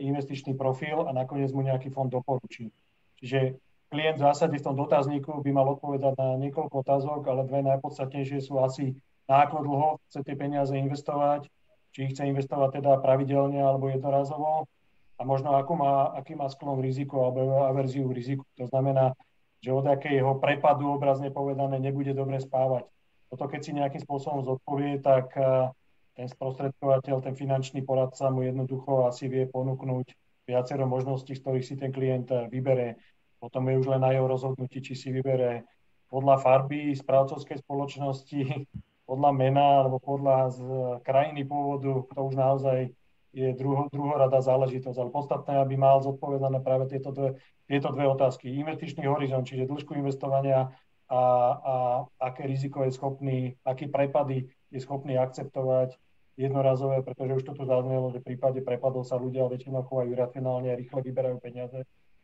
investičný profil a nakoniec mu nejaký fond doporučí. Čiže klient v zásade v tom dotazníku by mal odpovedať na niekoľko otázok, ale dve najpodstatnejšie sú asi na ako dlho chce tie peniaze investovať, či chce investovať teda pravidelne alebo jednorazovo a možno akú má, aký má sklon riziku alebo averziu k riziku. To znamená, že od akého prepadu obrazne povedané nebude dobre spávať. Toto keď si nejakým spôsobom zodpovie, tak eh, ten sprostredkovateľ, ten finančný poradca mu jednoducho asi vie ponúknuť viacero možností, z ktorých si ten klient eh, vybere potom je už len na jeho rozhodnutí, či si vybere podľa farby správcovskej spoločnosti, podľa mena alebo podľa z krajiny pôvodu, to už naozaj je druho, druhorada záležitosť. Ale podstatné, aby mal zodpovedané práve tieto dve, tieto dve otázky. Investičný horizont, čiže dĺžku investovania a, a aké riziko je schopný, aký prepady je schopný akceptovať jednorazové, pretože už to tu zaznelo, že v prípade prepadov sa ľudia väčšinou chovajú racionálne a rýchle vyberajú peniaze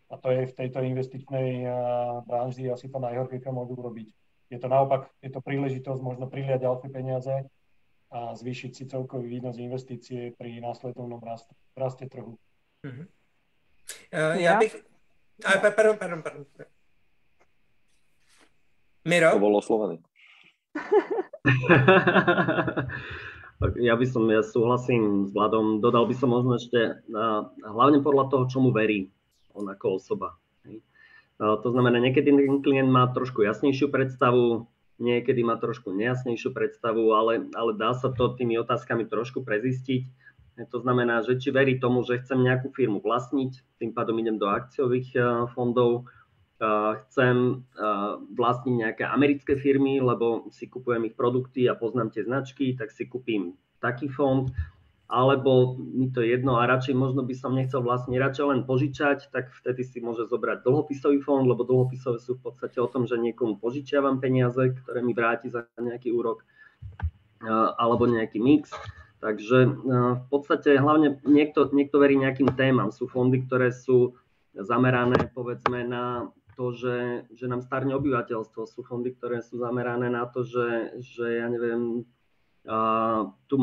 a to je v tejto investičnej branži asi to najhoršie, čo môžu urobiť. Je to naopak, je to príležitosť možno priliať ďalšie peniaze a zvýšiť si celkový výnos investície pri následovnom raste, raste trhu. Uh-huh. Uh, ja bych... A, pardon, pardon, pardon. Miro? To bolo slovený. [laughs] ja by som, ja súhlasím s Vladom, dodal by som možno ešte, hlavne podľa toho, čomu verí on ako osoba. Hej. To znamená, niekedy ten klient má trošku jasnejšiu predstavu, niekedy má trošku nejasnejšiu predstavu, ale, ale dá sa to tými otázkami trošku prezistiť. To znamená, že či verí tomu, že chcem nejakú firmu vlastniť, tým pádom idem do akciových fondov, chcem vlastniť nejaké americké firmy, lebo si kupujem ich produkty a poznám tie značky, tak si kúpim taký fond alebo mi to jedno a radšej možno by som nechcel vlastne radšej len požičať, tak vtedy si môže zobrať dlhopisový fond, lebo dlhopisové sú v podstate o tom, že niekomu požičiavam peniaze, ktoré mi vráti za nejaký úrok, alebo nejaký mix. Takže v podstate hlavne niekto, niekto verí nejakým témam. Sú fondy, ktoré sú zamerané povedzme na to, že, že nám starne obyvateľstvo. Sú fondy, ktoré sú zamerané na to, že, že ja neviem, tu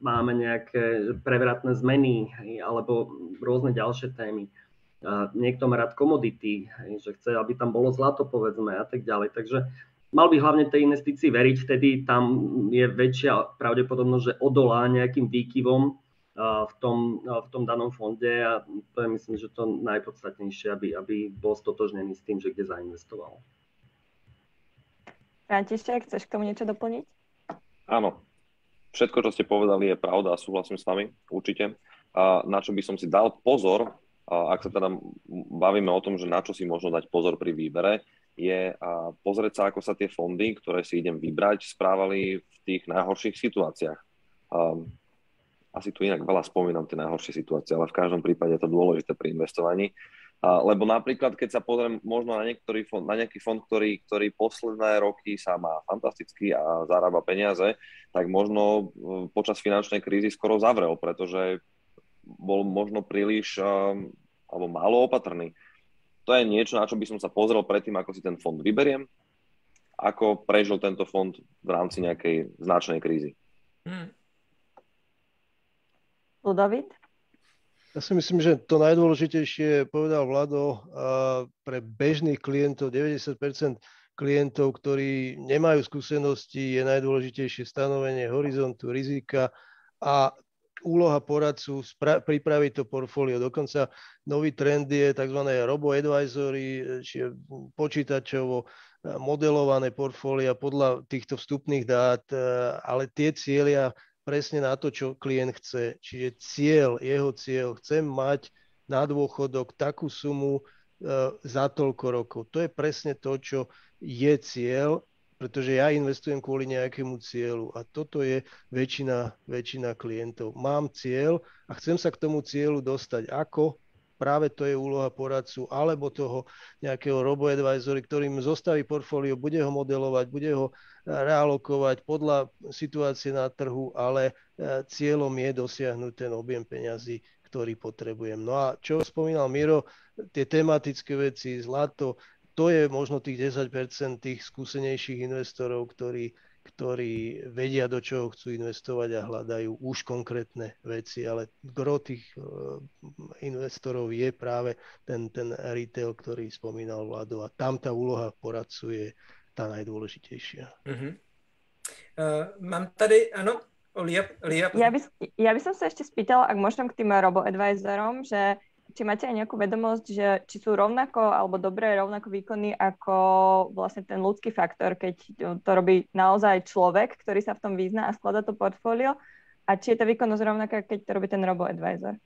máme nejaké prevratné zmeny alebo rôzne ďalšie témy. Niekto má rád komodity, že chce, aby tam bolo zlato, povedzme, a tak ďalej. Takže mal by hlavne tej investícii veriť, vtedy tam je väčšia pravdepodobnosť, že odolá nejakým výkyvom v tom, v tom danom fonde a to je myslím, že to najpodstatnejšie, aby, aby bol stotožnený s tým, že kde zainvestoval. František, chceš k tomu niečo doplniť? Áno, Všetko, čo ste povedali, je pravda a súhlasím s vami, určite. A na čo by som si dal pozor, ak sa teda bavíme o tom, že na čo si možno dať pozor pri výbere, je pozrieť sa, ako sa tie fondy, ktoré si idem vybrať, správali v tých najhorších situáciách. Asi tu inak veľa spomínam tie najhoršie situácie, ale v každom prípade je to dôležité pri investovaní. Lebo napríklad, keď sa pozriem možno na, niektorý fond, na nejaký fond, ktorý, ktorý posledné roky sa má fantasticky a zarába peniaze, tak možno e, počas finančnej krízy skoro zavrel, pretože bol možno príliš alebo málo opatrný. To je niečo, na čo by som sa pozrel predtým, ako si ten fond vyberiem, ako prežil tento fond v rámci nejakej značnej krízy. Hmm. Ludovit? Ja si myslím, že to najdôležitejšie povedal Vlado pre bežných klientov, 90% klientov, ktorí nemajú skúsenosti, je najdôležitejšie stanovenie horizontu rizika a úloha poradcu spra- pripraviť to portfólio. Dokonca nový trend je tzv. robo-advisory, čiže počítačovo modelované portfólia podľa týchto vstupných dát, ale tie cieľia presne na to, čo klient chce. Čiže cieľ, jeho cieľ, chcem mať na dôchodok takú sumu e, za toľko rokov. To je presne to, čo je cieľ, pretože ja investujem kvôli nejakému cieľu a toto je väčšina, väčšina klientov. Mám cieľ a chcem sa k tomu cieľu dostať. Ako? Práve to je úloha poradcu alebo toho nejakého robo-advisory, ktorým zostaví portfólio, bude ho modelovať, bude ho realokovať podľa situácie na trhu, ale e, cieľom je dosiahnuť ten objem peňazí, ktorý potrebujem. No a čo spomínal Miro, tie tematické veci, zlato, to je možno tých 10% tých skúsenejších investorov, ktorí ktorí vedia, do čoho chcú investovať a hľadajú už konkrétne veci, ale gro tých eh, investorov je práve ten, ten retail, ktorý spomínal Vlado a tam tá úloha poradcu je tá najdôležitejšia. Uh-huh. Uh, mám tady, ano, Lia, Lia. Ja, by, ja by som sa ešte spýtala, ak môžem k tým robo-advisorom, že či máte aj nejakú vedomosť, že či sú rovnako alebo dobré rovnako výkonní ako vlastne ten ľudský faktor, keď to robí naozaj človek, ktorý sa v tom vyzná a skladá to portfólio a či je tá výkonnosť rovnaká, keď to robí ten robo-advisor?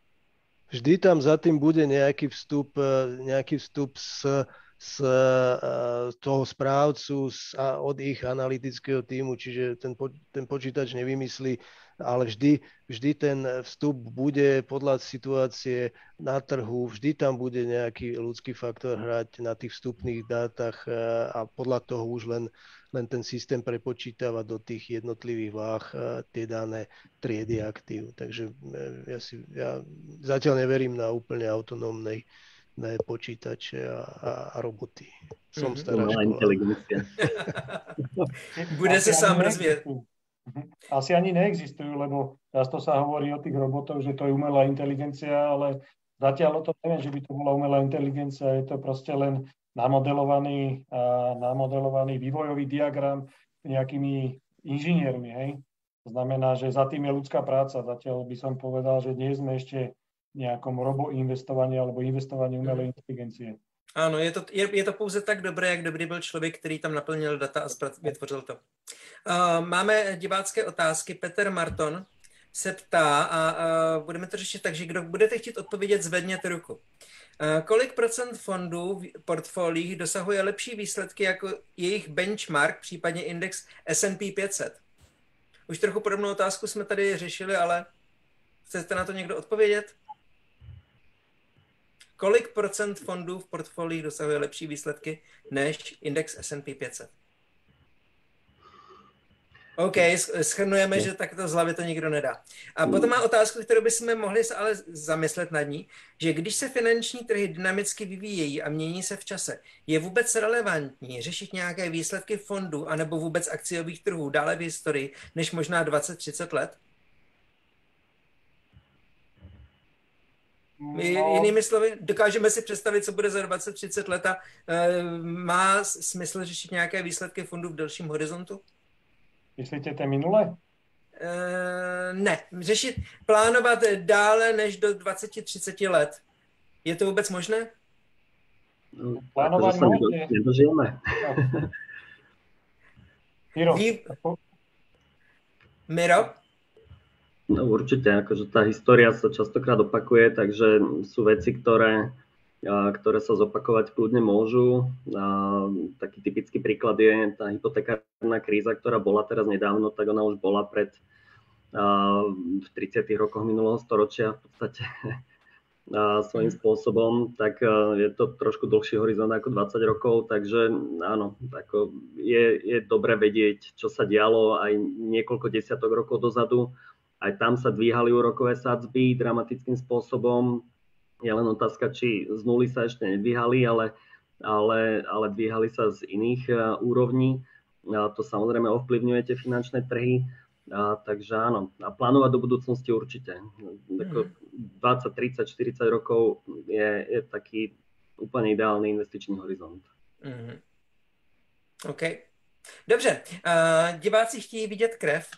Vždy tam za tým bude nejaký vstup, e, nejaký vstup z, z e, toho správcu z, od ich analytického týmu, čiže ten, ten počítač nevymyslí ale vždy, vždy ten vstup bude podľa situácie na trhu, vždy tam bude nejaký ľudský faktor hrať na tých vstupných dátach e, a podľa toho už len, len ten systém prepočítava do tých jednotlivých váh e, tie dané triedy aktív. Takže e, ja, si, ja zatiaľ neverím na úplne autonómnej ne počítače a, a, a roboty. Som mm-hmm. stará inteligencia. [laughs] [laughs] Bude sa sám rozvieť. Mhm. Asi ani neexistujú, lebo často sa hovorí o tých robotoch, že to je umelá inteligencia, ale zatiaľ o to neviem, že by to bola umelá inteligencia, je to proste len namodelovaný, namodelovaný vývojový diagram nejakými inžiniermi. Hej? To znamená, že za tým je ľudská práca. Zatiaľ by som povedal, že nie sme ešte nejakom robo investovaní alebo investovaní umelej inteligencie. Ano, je to, je, je to pouze tak dobré, jak dobrý byl člověk, který tam naplnil data a vytvořil to. Uh, máme divácké otázky. Petr Marton se ptá a uh, budeme to řešit tak, že kdo budete chtít odpovědět, zvedněte ruku. Uh, kolik procent fondů v portfoliích dosahuje lepší výsledky jako jejich benchmark, případně index S&P 500? Už trochu podobnou otázku jsme tady řešili, ale chcete na to někdo odpovědět? Kolik procent fondů v portfoliích dosahuje lepší výsledky než index S&P 500? OK, schrnujeme, že takto z hlavy to nikdo nedá. A potom má otázku, kterou bychom mohli ale zamyslet nad ní, že když se finanční trhy dynamicky vyvíjejí a mění se v čase, je vůbec relevantní řešit nějaké výsledky fondů anebo vůbec akciových trhů dále v historii, než možná 20-30 let? My, no. Jinými slovy, dokážeme si představit, co bude za 20-30 let a e, má smysl řešit nějaké výsledky fondu v delším horizontu? Myslíte to minule? E, ne, řešit, plánovat dále než do 20-30 let. Je to vůbec možné? No, plánovat můžeme. Nedožijeme. Miro. Miro? No určite, akože tá história sa častokrát opakuje, takže sú veci, ktoré, ktoré sa zopakovať kľudne môžu. A taký typický príklad je tá hypotekárna kríza, ktorá bola teraz nedávno, tak ona už bola pred v 30. rokoch minulého storočia v podstate [laughs] svojím spôsobom, tak je to trošku dlhší horizont ako 20 rokov, takže áno, ako je, je dobre vedieť, čo sa dialo aj niekoľko desiatok rokov dozadu aj tam sa dvíhali úrokové sadzby dramatickým spôsobom. Je len otázka, či z nuly sa ešte nedvíhali, ale, ale, ale dvíhali sa z iných uh, úrovní. A to samozrejme ovplyvňuje tie finančné trhy. A, takže áno, a plánovať do budúcnosti určite. Ako 20, 30, 40 rokov je, je taký úplne ideálny investičný horizont. Mm-hmm. OK. Dobře, uh, diváci chtějí vidět krev,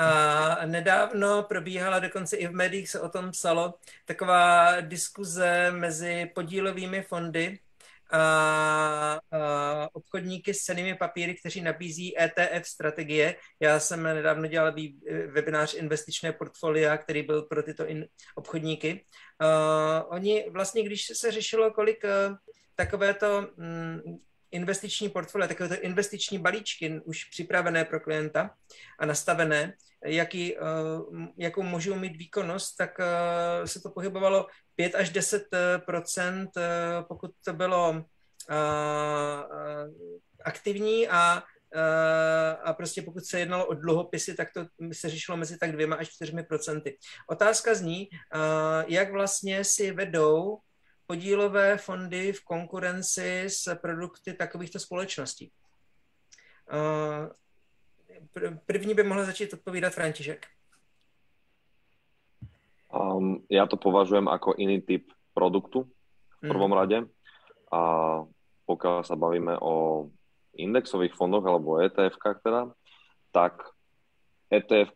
A nedávno probíhala, dokonce i v médiích se o tom psalo, taková diskuze mezi podílovými fondy a, a obchodníky s cenými papíry, kteří nabízí ETF strategie. Já jsem nedávno dělal webinář investičné portfolia, který byl pro tyto in, obchodníky. Uh, oni vlastně, když se řešilo, kolik uh, takovéto um, investiční portfolio, takovéto investiční balíčky už připravené pro klienta a nastavené, jaký, uh, jakou můžou mít výkonnost, tak uh, se to pohybovalo 5 až 10 uh, pokud to bylo aktivní a a prostě pokud se jednalo o dluhopisy, tak to se řešilo mezi tak dvěma až čtyřmi procenty. Otázka zní, jak vlastně si vedou podílové fondy v konkurenci s produkty takovýchto společností. První by mohl začít odpovídat František. Um, ja to považujem ako iný typ produktu v prvom mm. rade. A pokiaľ sa bavíme o indexových fondoch alebo etf teda, tak etf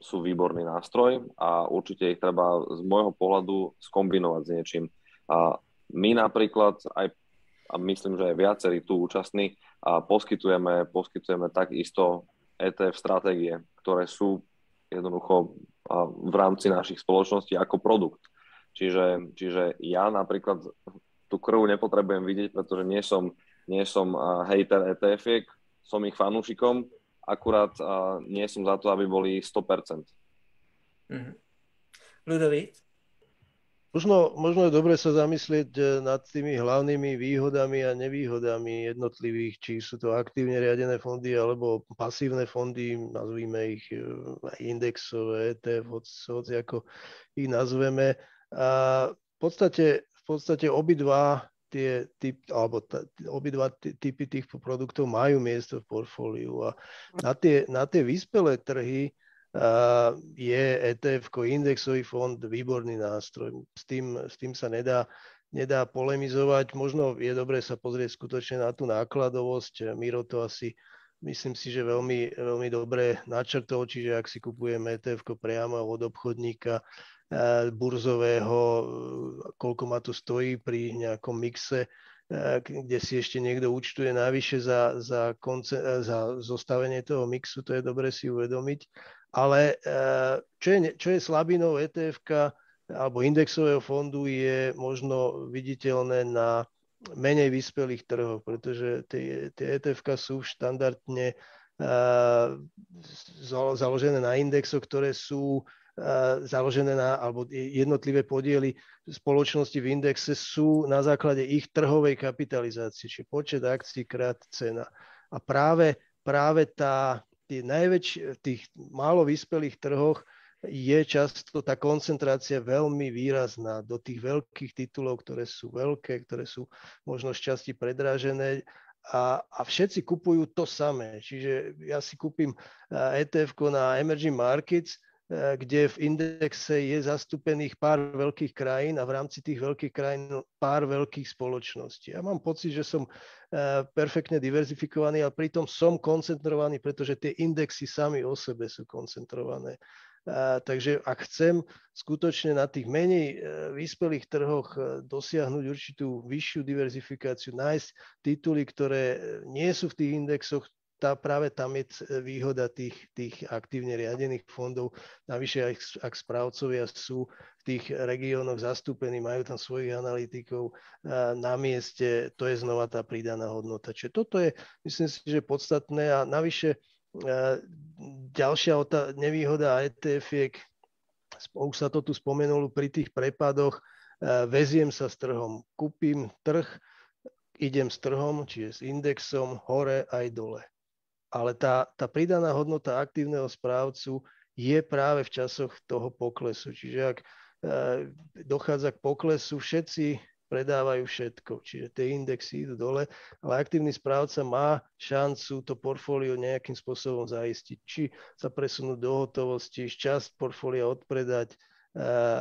sú výborný nástroj a určite ich treba z môjho pohľadu skombinovať s niečím. A my napríklad aj a myslím, že aj viacerí tu účastní a poskytujeme, poskytujeme takisto ETF stratégie, ktoré sú jednoducho v rámci našich spoločností ako produkt. Čiže, čiže ja napríklad tú krv nepotrebujem vidieť, pretože nie som, nie som hater etf som ich fanúšikom, akurát nie som za to, aby boli 100%. Mm-hmm. Ludovít? Možno, možno je dobre sa zamyslieť e, nad tými hlavnými výhodami a nevýhodami jednotlivých, či sú to aktívne riadené fondy alebo pasívne fondy, nazvíme ich e, indexové, ETF, hoci ako ich nazveme. A v podstate, v podstate obidva tie typ, alebo t- obidva typy tých produktov majú miesto v portfóliu a na tie, na tie vyspelé trhy je ETF, indexový fond, výborný nástroj. S tým, s tým sa nedá, nedá polemizovať. Možno je dobré sa pozrieť skutočne na tú nákladovosť. Miro to asi myslím si, že veľmi, veľmi dobre načrtol, čiže ak si kupujeme ETF priamo od obchodníka burzového, koľko ma to stojí pri nejakom mixe, kde si ešte niekto účtuje navyše za, za, konce, za zostavenie toho mixu, to je dobre si uvedomiť. Ale eh, čo je, čo je slabinou etf alebo indexového fondu je možno viditeľné na menej vyspelých trhoch, pretože tie, tie etf sú štandardne uh, založené na indexoch, ktoré sú uh, založené na, alebo jednotlivé podiely spoločnosti v indexe sú na základe ich trhovej kapitalizácie, čiže počet akcií krát cena. A práve, práve tá, tých najväčších, tých málo vyspelých trhoch je často tá koncentrácia veľmi výrazná do tých veľkých titulov, ktoré sú veľké, ktoré sú možno šťastí predrážené a, a všetci kupujú to samé. Čiže ja si kúpim ETF na emerging markets, Eh, kde v indexe je zastúpených pár veľkých krajín a v rámci tých veľkých krajín pár veľkých spoločností. Ja mám pocit, že som eh, perfektne diverzifikovaný, ale pritom som koncentrovaný, pretože tie indexy sami o sebe sú koncentrované. Eh, takže ak chcem skutočne na tých menej vyspelých trhoch dosiahnuť určitú vyššiu diverzifikáciu, nájsť tituly, ktoré nie sú v tých indexoch, tá, práve tam je výhoda tých, tých aktívne riadených fondov. Navyše, ak, ak správcovia sú v tých regiónoch zastúpení, majú tam svojich analytikov na mieste, to je znova tá pridaná hodnota. Čiže toto je, myslím si, že podstatné a navyše ďalšia otá- nevýhoda etf už sa to tu spomenulo pri tých prepadoch, veziem sa s trhom, kúpim trh, idem s trhom, čiže s indexom hore aj dole ale tá, tá pridaná hodnota aktívneho správcu je práve v časoch toho poklesu. Čiže ak e, dochádza k poklesu, všetci predávajú všetko, čiže tie indexy idú dole, ale aktívny správca má šancu to portfólio nejakým spôsobom zaistiť, či sa presunúť do hotovosti, časť portfólia odpredať. E,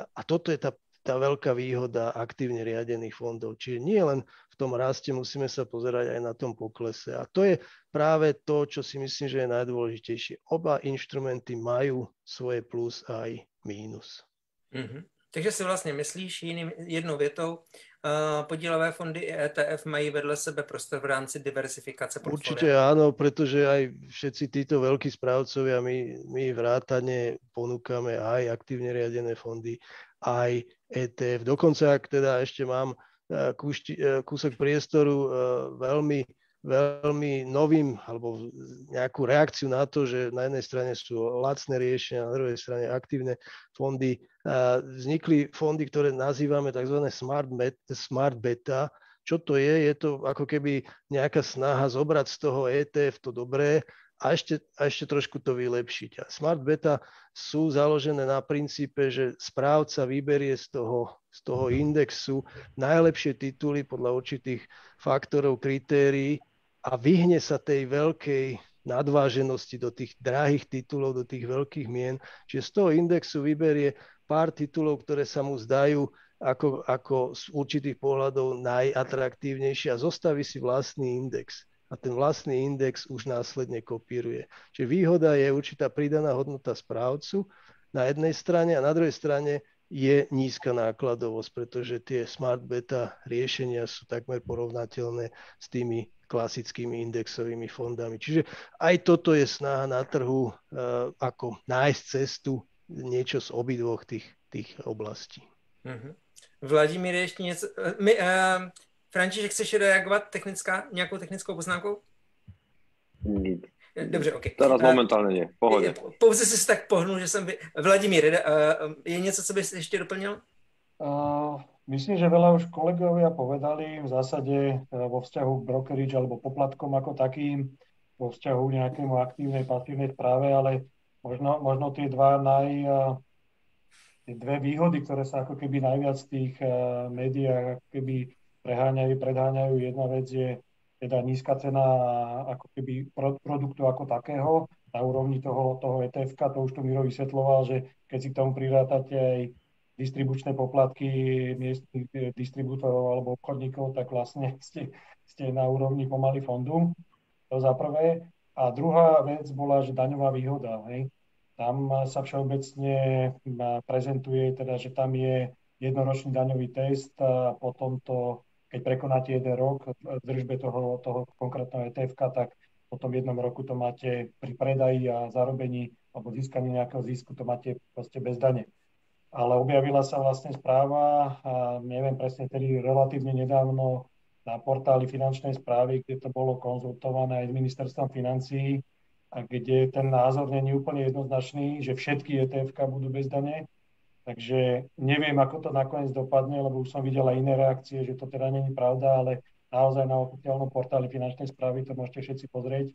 a toto je tá, tá veľká výhoda aktívne riadených fondov. Čiže nie len v tom raste, musíme sa pozerať aj na tom poklese. A to je práve to, čo si myslím, že je najdôležitejšie. Oba inštrumenty majú svoje plus aj mínus. Mm-hmm. Takže si vlastně myslíš jiným, jednou větou, uh, podílové fondy ETF mají vedle sebe prostor v rámci diversifikace portfólia? Určite áno, pretože aj všetci títo veľkí správcovia, my, my vrátane ponúkame aj aktívne riadené fondy, aj ETF. Dokonca, ak teda ešte mám uh, kúšti, uh, kúsok priestoru veľmi veľmi novým alebo nejakú reakciu na to, že na jednej strane sú lacné riešenia, na druhej strane aktívne fondy. Vznikli fondy, ktoré nazývame tzv. smart, beta, smart beta. Čo to je? Je to ako keby nejaká snaha zobrať z toho ETF to dobré a ešte, a ešte trošku to vylepšiť. A smart beta sú založené na princípe, že správca vyberie z toho, z toho indexu najlepšie tituly podľa určitých faktorov, kritérií a vyhne sa tej veľkej nadváženosti do tých drahých titulov, do tých veľkých mien. Čiže z toho indexu vyberie pár titulov, ktoré sa mu zdajú ako, ako z určitých pohľadov najatraktívnejšie a zostaví si vlastný index. A ten vlastný index už následne kopíruje. Čiže výhoda je určitá pridaná hodnota správcu na jednej strane a na druhej strane je nízka nákladovosť, pretože tie smart beta riešenia sú takmer porovnateľné s tými klasickými indexovými fondami. Čiže aj toto je snaha na trhu, uh, ako nájsť cestu niečo z obidvoch tých, tých oblastí. Uh-huh. Vladimír, ještě něco? My, uh, František, chceš reagovat technická, nějakou technickou poznámkou? Nic. Dobře, ok. Teraz momentálně nie, pohodě. Pouze si tak pohnul, že jsem... By... Vladimír, je něco, co bys ještě doplnil? Uh, Myslím, že veľa už kolegovia povedali v zásade e, vo vzťahu k brokerage alebo poplatkom ako takým, vo vzťahu k nejakému aktívnej, pasívnej správe, ale možno, možno tie dva naj, tie dve výhody, ktoré sa ako keby najviac v tých médiách ako keby preháňajú, predháňajú. Jedna vec je teda nízka cena ako keby produktu ako takého na úrovni toho, toho etf to už tu Miro vysvetloval, že keď si k tomu prirátate aj distribučné poplatky miestnych eh, distribútorov alebo obchodníkov, tak vlastne [laughs] ste, ste na úrovni pomaly fondu. To za prvé. A druhá vec bola, že daňová výhoda. Hej. Tam sa všeobecne prezentuje, teda, že tam je jednoročný daňový test a potom to, keď prekonáte jeden rok v držbe toho, toho konkrétneho etf tak potom v jednom roku to máte pri predaji a zarobení alebo získaní nejakého zisku, to máte proste bez dane ale objavila sa vlastne správa, a neviem presne, tedy relatívne nedávno na portáli finančnej správy, kde to bolo konzultované aj s ministerstvom financií a kde ten názor není úplne jednoznačný, že všetky etf budú bez dane. Takže neviem, ako to nakoniec dopadne, lebo už som videl aj iné reakcie, že to teda není pravda, ale naozaj na oficiálnom portáli finančnej správy to môžete všetci pozrieť.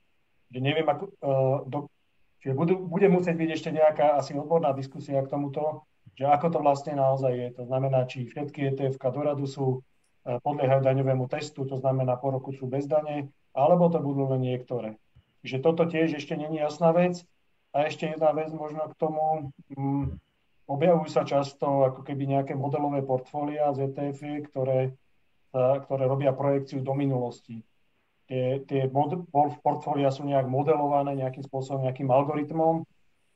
Že neviem, ako, uh, do, čiže budú, bude musieť byť ešte nejaká asi odborná diskusia k tomuto, že ako to vlastne naozaj je. To znamená, či všetky etf do radu sú, e, podliehajú daňovému testu, to znamená po roku sú bez dane, alebo to budú len niektoré. Čiže toto tiež ešte není jasná vec. A ešte jedna vec možno k tomu, um, objavujú sa často ako keby nejaké modelové portfólia z etf ktoré, ktoré robia projekciu do minulosti. Tie, tie mod, portfólia sú nejak modelované nejakým spôsobom, nejakým algoritmom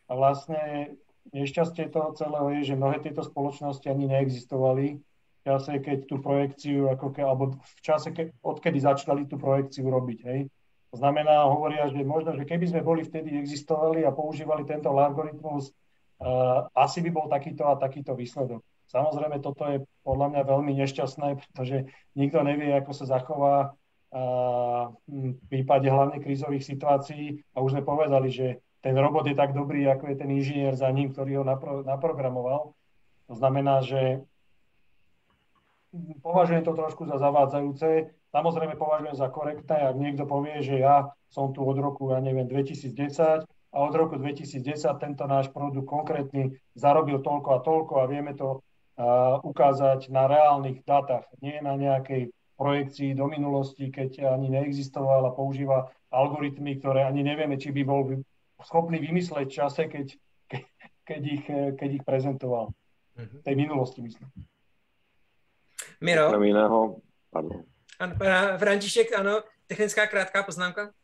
a vlastne nešťastie toho celého je, že mnohé tieto spoločnosti ani neexistovali v čase, keď tú projekciu, ako ke, alebo v čase, ke, odkedy začali tú projekciu robiť. Hej. To znamená, hovoria, že možno, že keby sme boli vtedy existovali a používali tento algoritmus, asi by bol takýto a takýto výsledok. Samozrejme, toto je podľa mňa veľmi nešťastné, pretože nikto nevie, ako sa zachová uh, v prípade hlavne krízových situácií. A už sme povedali, že ten robot je tak dobrý, ako je ten inžinier za ním, ktorý ho napro, naprogramoval. To znamená, že považujem to trošku za zavádzajúce. Samozrejme považujem za korektné, ak niekto povie, že ja som tu od roku, ja neviem, 2010 a od roku 2010 tento náš produkt konkrétny zarobil toľko a toľko a vieme to uh, ukázať na reálnych dátach, nie na nejakej projekcii do minulosti, keď ani neexistoval a používa algoritmy, ktoré ani nevieme, či by bol schopný vymysleť v čase, keď, keď, ich, keď ich prezentoval. V tej minulosti, myslím. Miro? Okrem iného, pardon. Ano, František, ano, technická krátká poznámka.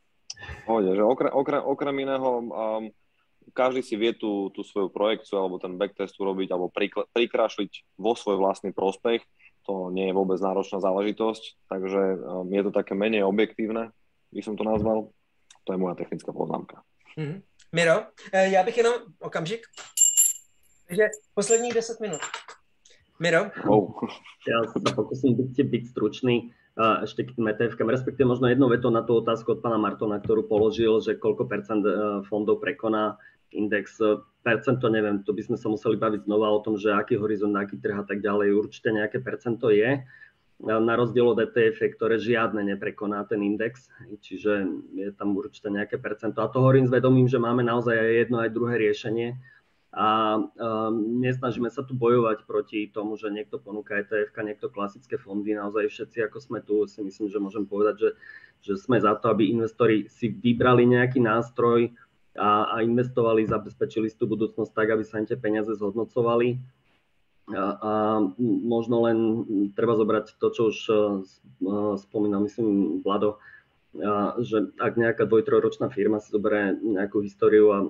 Pohode, že okrem, okrem, okrem iného um, každý si vie tú, tú svoju projekciu alebo ten backtest urobiť alebo prikl- prikrášliť vo svoj vlastný prospech. To nie je vôbec náročná záležitosť, takže um, je to také menej objektívne, by som to nazval. To je moja technická poznámka. Mm-hmm. Miro, eh, já bych jenom okamžik. Takže posledních 10 minut. Miro? Oh. Ja sa pokúsim byť, byť stručný ešte k tým etf respektíve možno jednou vetou na tú otázku od pána Martona, ktorú položil, že koľko percent e, fondov prekoná index. Percento neviem, to by sme sa museli baviť znova o tom, že aký horizont, aký trh a tak ďalej. Určite nejaké percento je. Na rozdiel od ETF, ktoré žiadne neprekoná ten index, čiže je tam určite nejaké percento. A to hovorím s vedomím, že máme naozaj aj jedno, aj druhé riešenie a um, nesnažíme sa tu bojovať proti tomu, že niekto ponúka ETF, niekto klasické fondy. Naozaj všetci, ako sme tu, si myslím, že môžem povedať, že, že sme za to, aby investori si vybrali nejaký nástroj a, a investovali, zabezpečili si tú budúcnosť tak, aby sa im tie peniaze zhodnocovali. A, a možno len treba zobrať to, čo už uh, spomínal, myslím, Vlado, že ak nejaká dvoj-trojročná firma si zoberie nejakú históriu a, a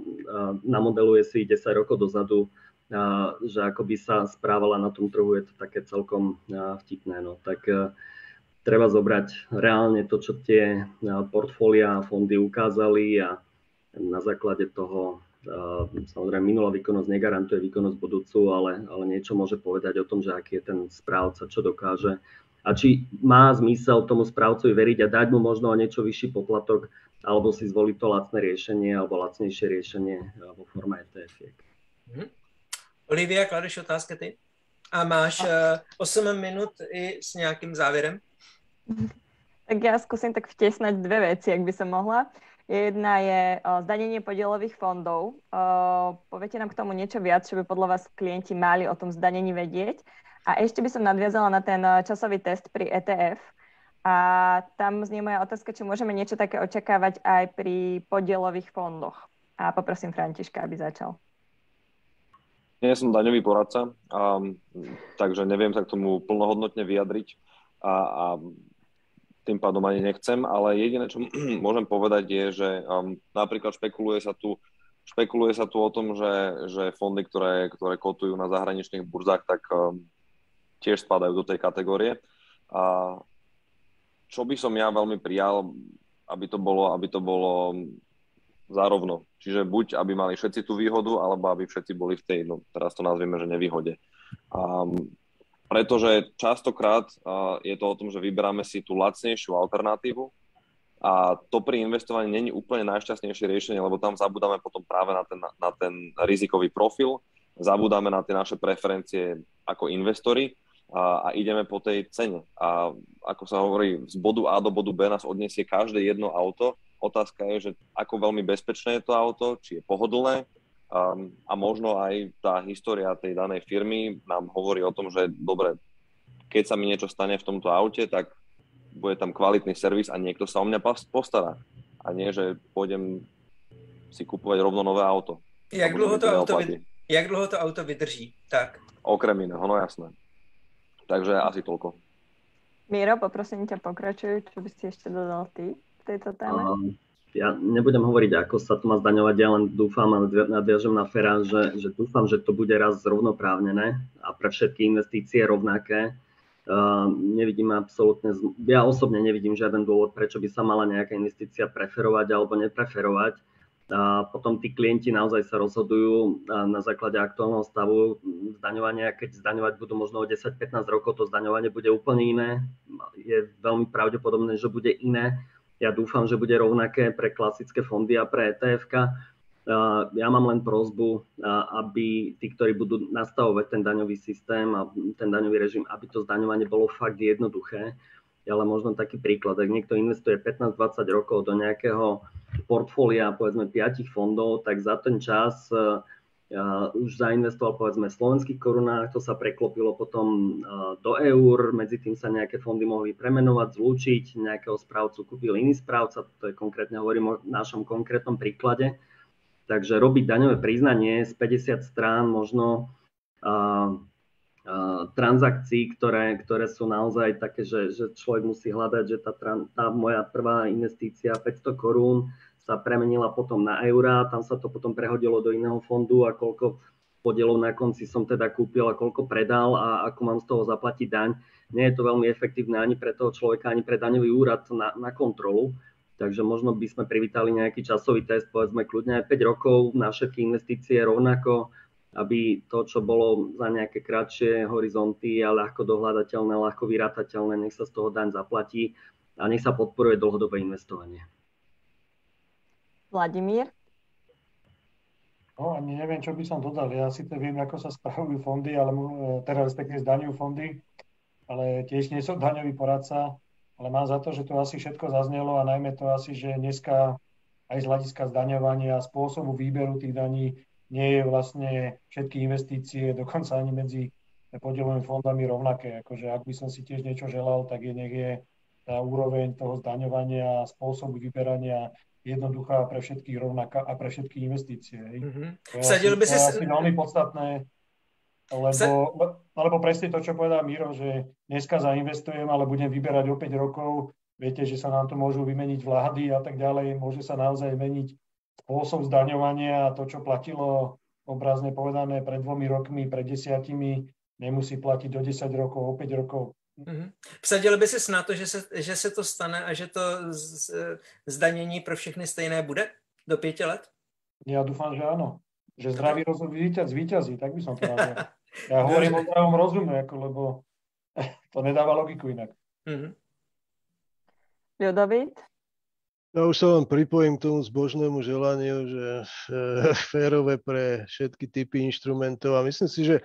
namodeluje si 10 rokov dozadu, a, že ako by sa správala na tom trhu, je to také celkom a, vtipné. No. Tak a, treba zobrať reálne to, čo tie portfólia a fondy ukázali a na základe toho samozrejme minulá výkonnosť negarantuje výkonnosť budúcu, ale, ale niečo môže povedať o tom, že aký je ten správca, čo dokáže a či má zmysel tomu správcovi veriť a dať mu možno o niečo vyšší poplatok, alebo si zvoliť to lacné riešenie alebo lacnejšie riešenie vo forme etf Mm-hmm. Olivia, kladeš otázky ty? A máš uh, eh, 8 minút i s nejakým záverem? Tak ja skúsim tak vtesnať dve veci, ak by som mohla. Jedna je uh, zdanenie podielových fondov. Uh, poviete nám k tomu niečo viac, čo by podľa vás klienti mali o tom zdanení vedieť. A ešte by som nadviazala na ten eh, časový test pri ETF. A tam znie moja otázka, či môžeme niečo také očakávať aj pri podielových fondoch. A poprosím Františka, aby začal. Nie som daňový poradca, um, takže neviem sa k tomu plnohodnotne vyjadriť a, a tým pádom ani nechcem, ale jediné, čo [clears throat] môžem povedať je, že um, napríklad špekuluje sa tu špekuluje sa tu o tom, že, že fondy, ktoré, ktoré kotujú na zahraničných burzách, tak um, tiež spadajú do tej kategórie. A čo by som ja veľmi prijal, aby to bolo, aby to bolo zárovno. Čiže buď, aby mali všetci tú výhodu, alebo aby všetci boli v tej, no teraz to nazvieme, že nevýhode. Um, pretože častokrát je to o tom, že vyberáme si tú lacnejšiu alternatívu a to pri investovaní není úplne najšťastnejšie riešenie, lebo tam zabudáme potom práve na ten, na ten rizikový profil, zabudáme na tie naše preferencie ako investori a, a ideme po tej cene. A ako sa hovorí, z bodu A do bodu B nás odniesie každé jedno auto. Otázka je, že ako veľmi bezpečné je to auto, či je pohodlné um, a možno aj tá história tej danej firmy nám hovorí o tom, že dobre, keď sa mi niečo stane v tomto aute, tak bude tam kvalitný servis a niekto sa o mňa postará. A nie, že pôjdem si kupovať rovno nové auto. Jak dlho, to auto vydrží? jak dlho to auto vydrží? Tak. Okrem iného, no jasné. Takže asi toľko. Miro, poprosím ťa pokračuj, čo by si ešte dodal ty k tejto téme? Um, ja nebudem hovoriť, ako sa to má zdaňovať, ja len dúfam a nadviažem na Fera, že, že dúfam, že to bude raz zrovnoprávnené a pre všetky investície rovnaké. Uh, nevidím absolútne, ja osobne nevidím žiaden dôvod, prečo by sa mala nejaká investícia preferovať alebo nepreferovať a potom tí klienti naozaj sa rozhodujú na základe aktuálneho stavu zdaňovania. Keď zdaňovať budú možno o 10-15 rokov, to zdaňovanie bude úplne iné. Je veľmi pravdepodobné, že bude iné. Ja dúfam, že bude rovnaké pre klasické fondy a pre etf Ja mám len prozbu, aby tí, ktorí budú nastavovať ten daňový systém a ten daňový režim, aby to zdaňovanie bolo fakt jednoduché ale možno taký príklad, ak niekto investuje 15-20 rokov do nejakého portfólia, povedzme 5 fondov, tak za ten čas uh, už zainvestoval povedzme v slovenských korunách, to sa preklopilo potom uh, do eur, medzi tým sa nejaké fondy mohli premenovať, zlúčiť, nejakého správcu kúpil iný správca, to je konkrétne hovorím o našom konkrétnom príklade. Takže robiť daňové priznanie z 50 strán možno transakcií, ktoré, ktoré sú naozaj také, že, že človek musí hľadať, že tá, tá moja prvá investícia 500 korún sa premenila potom na eurá, tam sa to potom prehodilo do iného fondu a koľko podielov na konci som teda kúpil a koľko predal a ako mám z toho zaplatiť daň. Nie je to veľmi efektívne ani pre toho človeka, ani pre daňový úrad na, na kontrolu. Takže možno by sme privítali nejaký časový test, povedzme kľudne aj 5 rokov na všetky investície rovnako, aby to, čo bolo za nejaké kratšie horizonty a ľahko dohľadateľné, ľahko vyratateľné, nech sa z toho daň zaplatí a nech sa podporuje dlhodobé investovanie. Vladimír? No, ani neviem, čo by som dodal. Ja si to viem, ako sa spravujú fondy, ale teda respektíve zdaňujú fondy, ale tiež nie som daňový poradca, ale mám za to, že to asi všetko zaznelo a najmä to asi, že dneska aj z hľadiska zdaňovania a spôsobu výberu tých daní nie je vlastne všetky investície, dokonca ani medzi podielovými fondami rovnaké. Akože ak by som si tiež niečo želal, tak je nech je tá úroveň toho zdaňovania a spôsobu vyberania jednoduchá pre všetkých rovnaká a pre všetky investície. Mm-hmm. To je, by si... asi veľmi podstatné, lebo, Sa... lebo presne to, čo povedal Miro, že dneska zainvestujem, ale budem vyberať o 5 rokov, viete, že sa nám to môžu vymeniť vlády a tak ďalej, môže sa naozaj meniť spôsob zdaňovania a to, čo platilo obrazne povedané pred dvomi rokmi, pred desiatimi, nemusí platiť do 10 rokov, o 5 rokov. Mm-hmm. Vsadili by se na to, že se, že se to stane a že to z, zdanění pro všechny stejné bude do pěti let? Ja dúfam, že áno. Že zdravý rozum víťaz, víťazí, tak by som to nazval. [laughs] Ja hovorím o zdravom rozume, ako, lebo [laughs] to nedáva logiku inak. Mm-hmm. David? Ja už sa vám pripojím k tomu zbožnému želaniu, že férové pre všetky typy inštrumentov a myslím si, že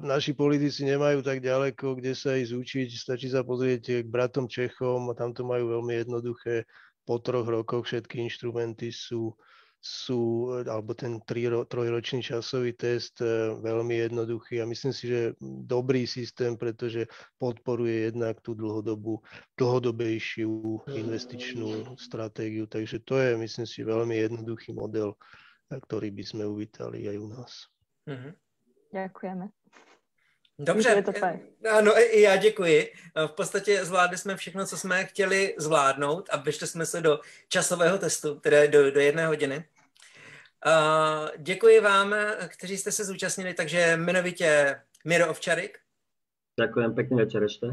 naši politici nemajú tak ďaleko, kde sa ísť učiť. Stačí sa pozrieť k bratom Čechom a tam to majú veľmi jednoduché. Po troch rokoch všetky inštrumenty sú, sú alebo ten tri, trojročný časový test e, veľmi jednoduchý a myslím si, že dobrý systém, pretože podporuje jednak tú dlhodobú, dlhodobejšiu investičnú stratégiu. Takže to je, myslím si, veľmi jednoduchý model, ktorý by sme uvítali aj u nás. Mm-hmm. Ďakujeme. Dobře, to ano, i já děkuji. V podstatě zvládli jsme všechno, co jsme chtěli zvládnout a vyšli jsme se do časového testu, tedy do, do jedné hodiny. Uh, děkuji vám, kteří jste se zúčastnili, takže jmenovitě Miro Ovčarik. Ďakujem, pekný večer ešte.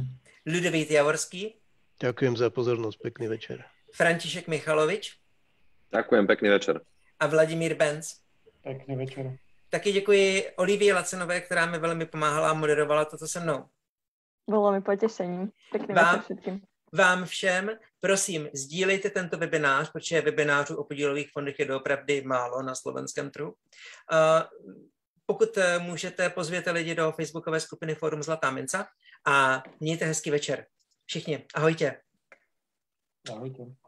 Ludovít Javorský. Ďakujem za pozornosť, pekný večer. František Michalovič. Ďakujem, pekný večer. A Vladimír Benz. Pekný večer. Taky děkuji Olivii Lacenové, která mi velmi pomáhala a moderovala toto se mnou. Bylo mi potěšením. Pěkný vám, všetkým. Vám všem, prosím, sdílejte tento webinář, protože webinářů o podílových fondech je doopravdy málo na slovenském trhu. Uh, pokud eh, můžete, pozvěte lidi do facebookové skupiny Forum Zlatá minca a mějte hezký večer. Všichni, ahojtě. Ahojte.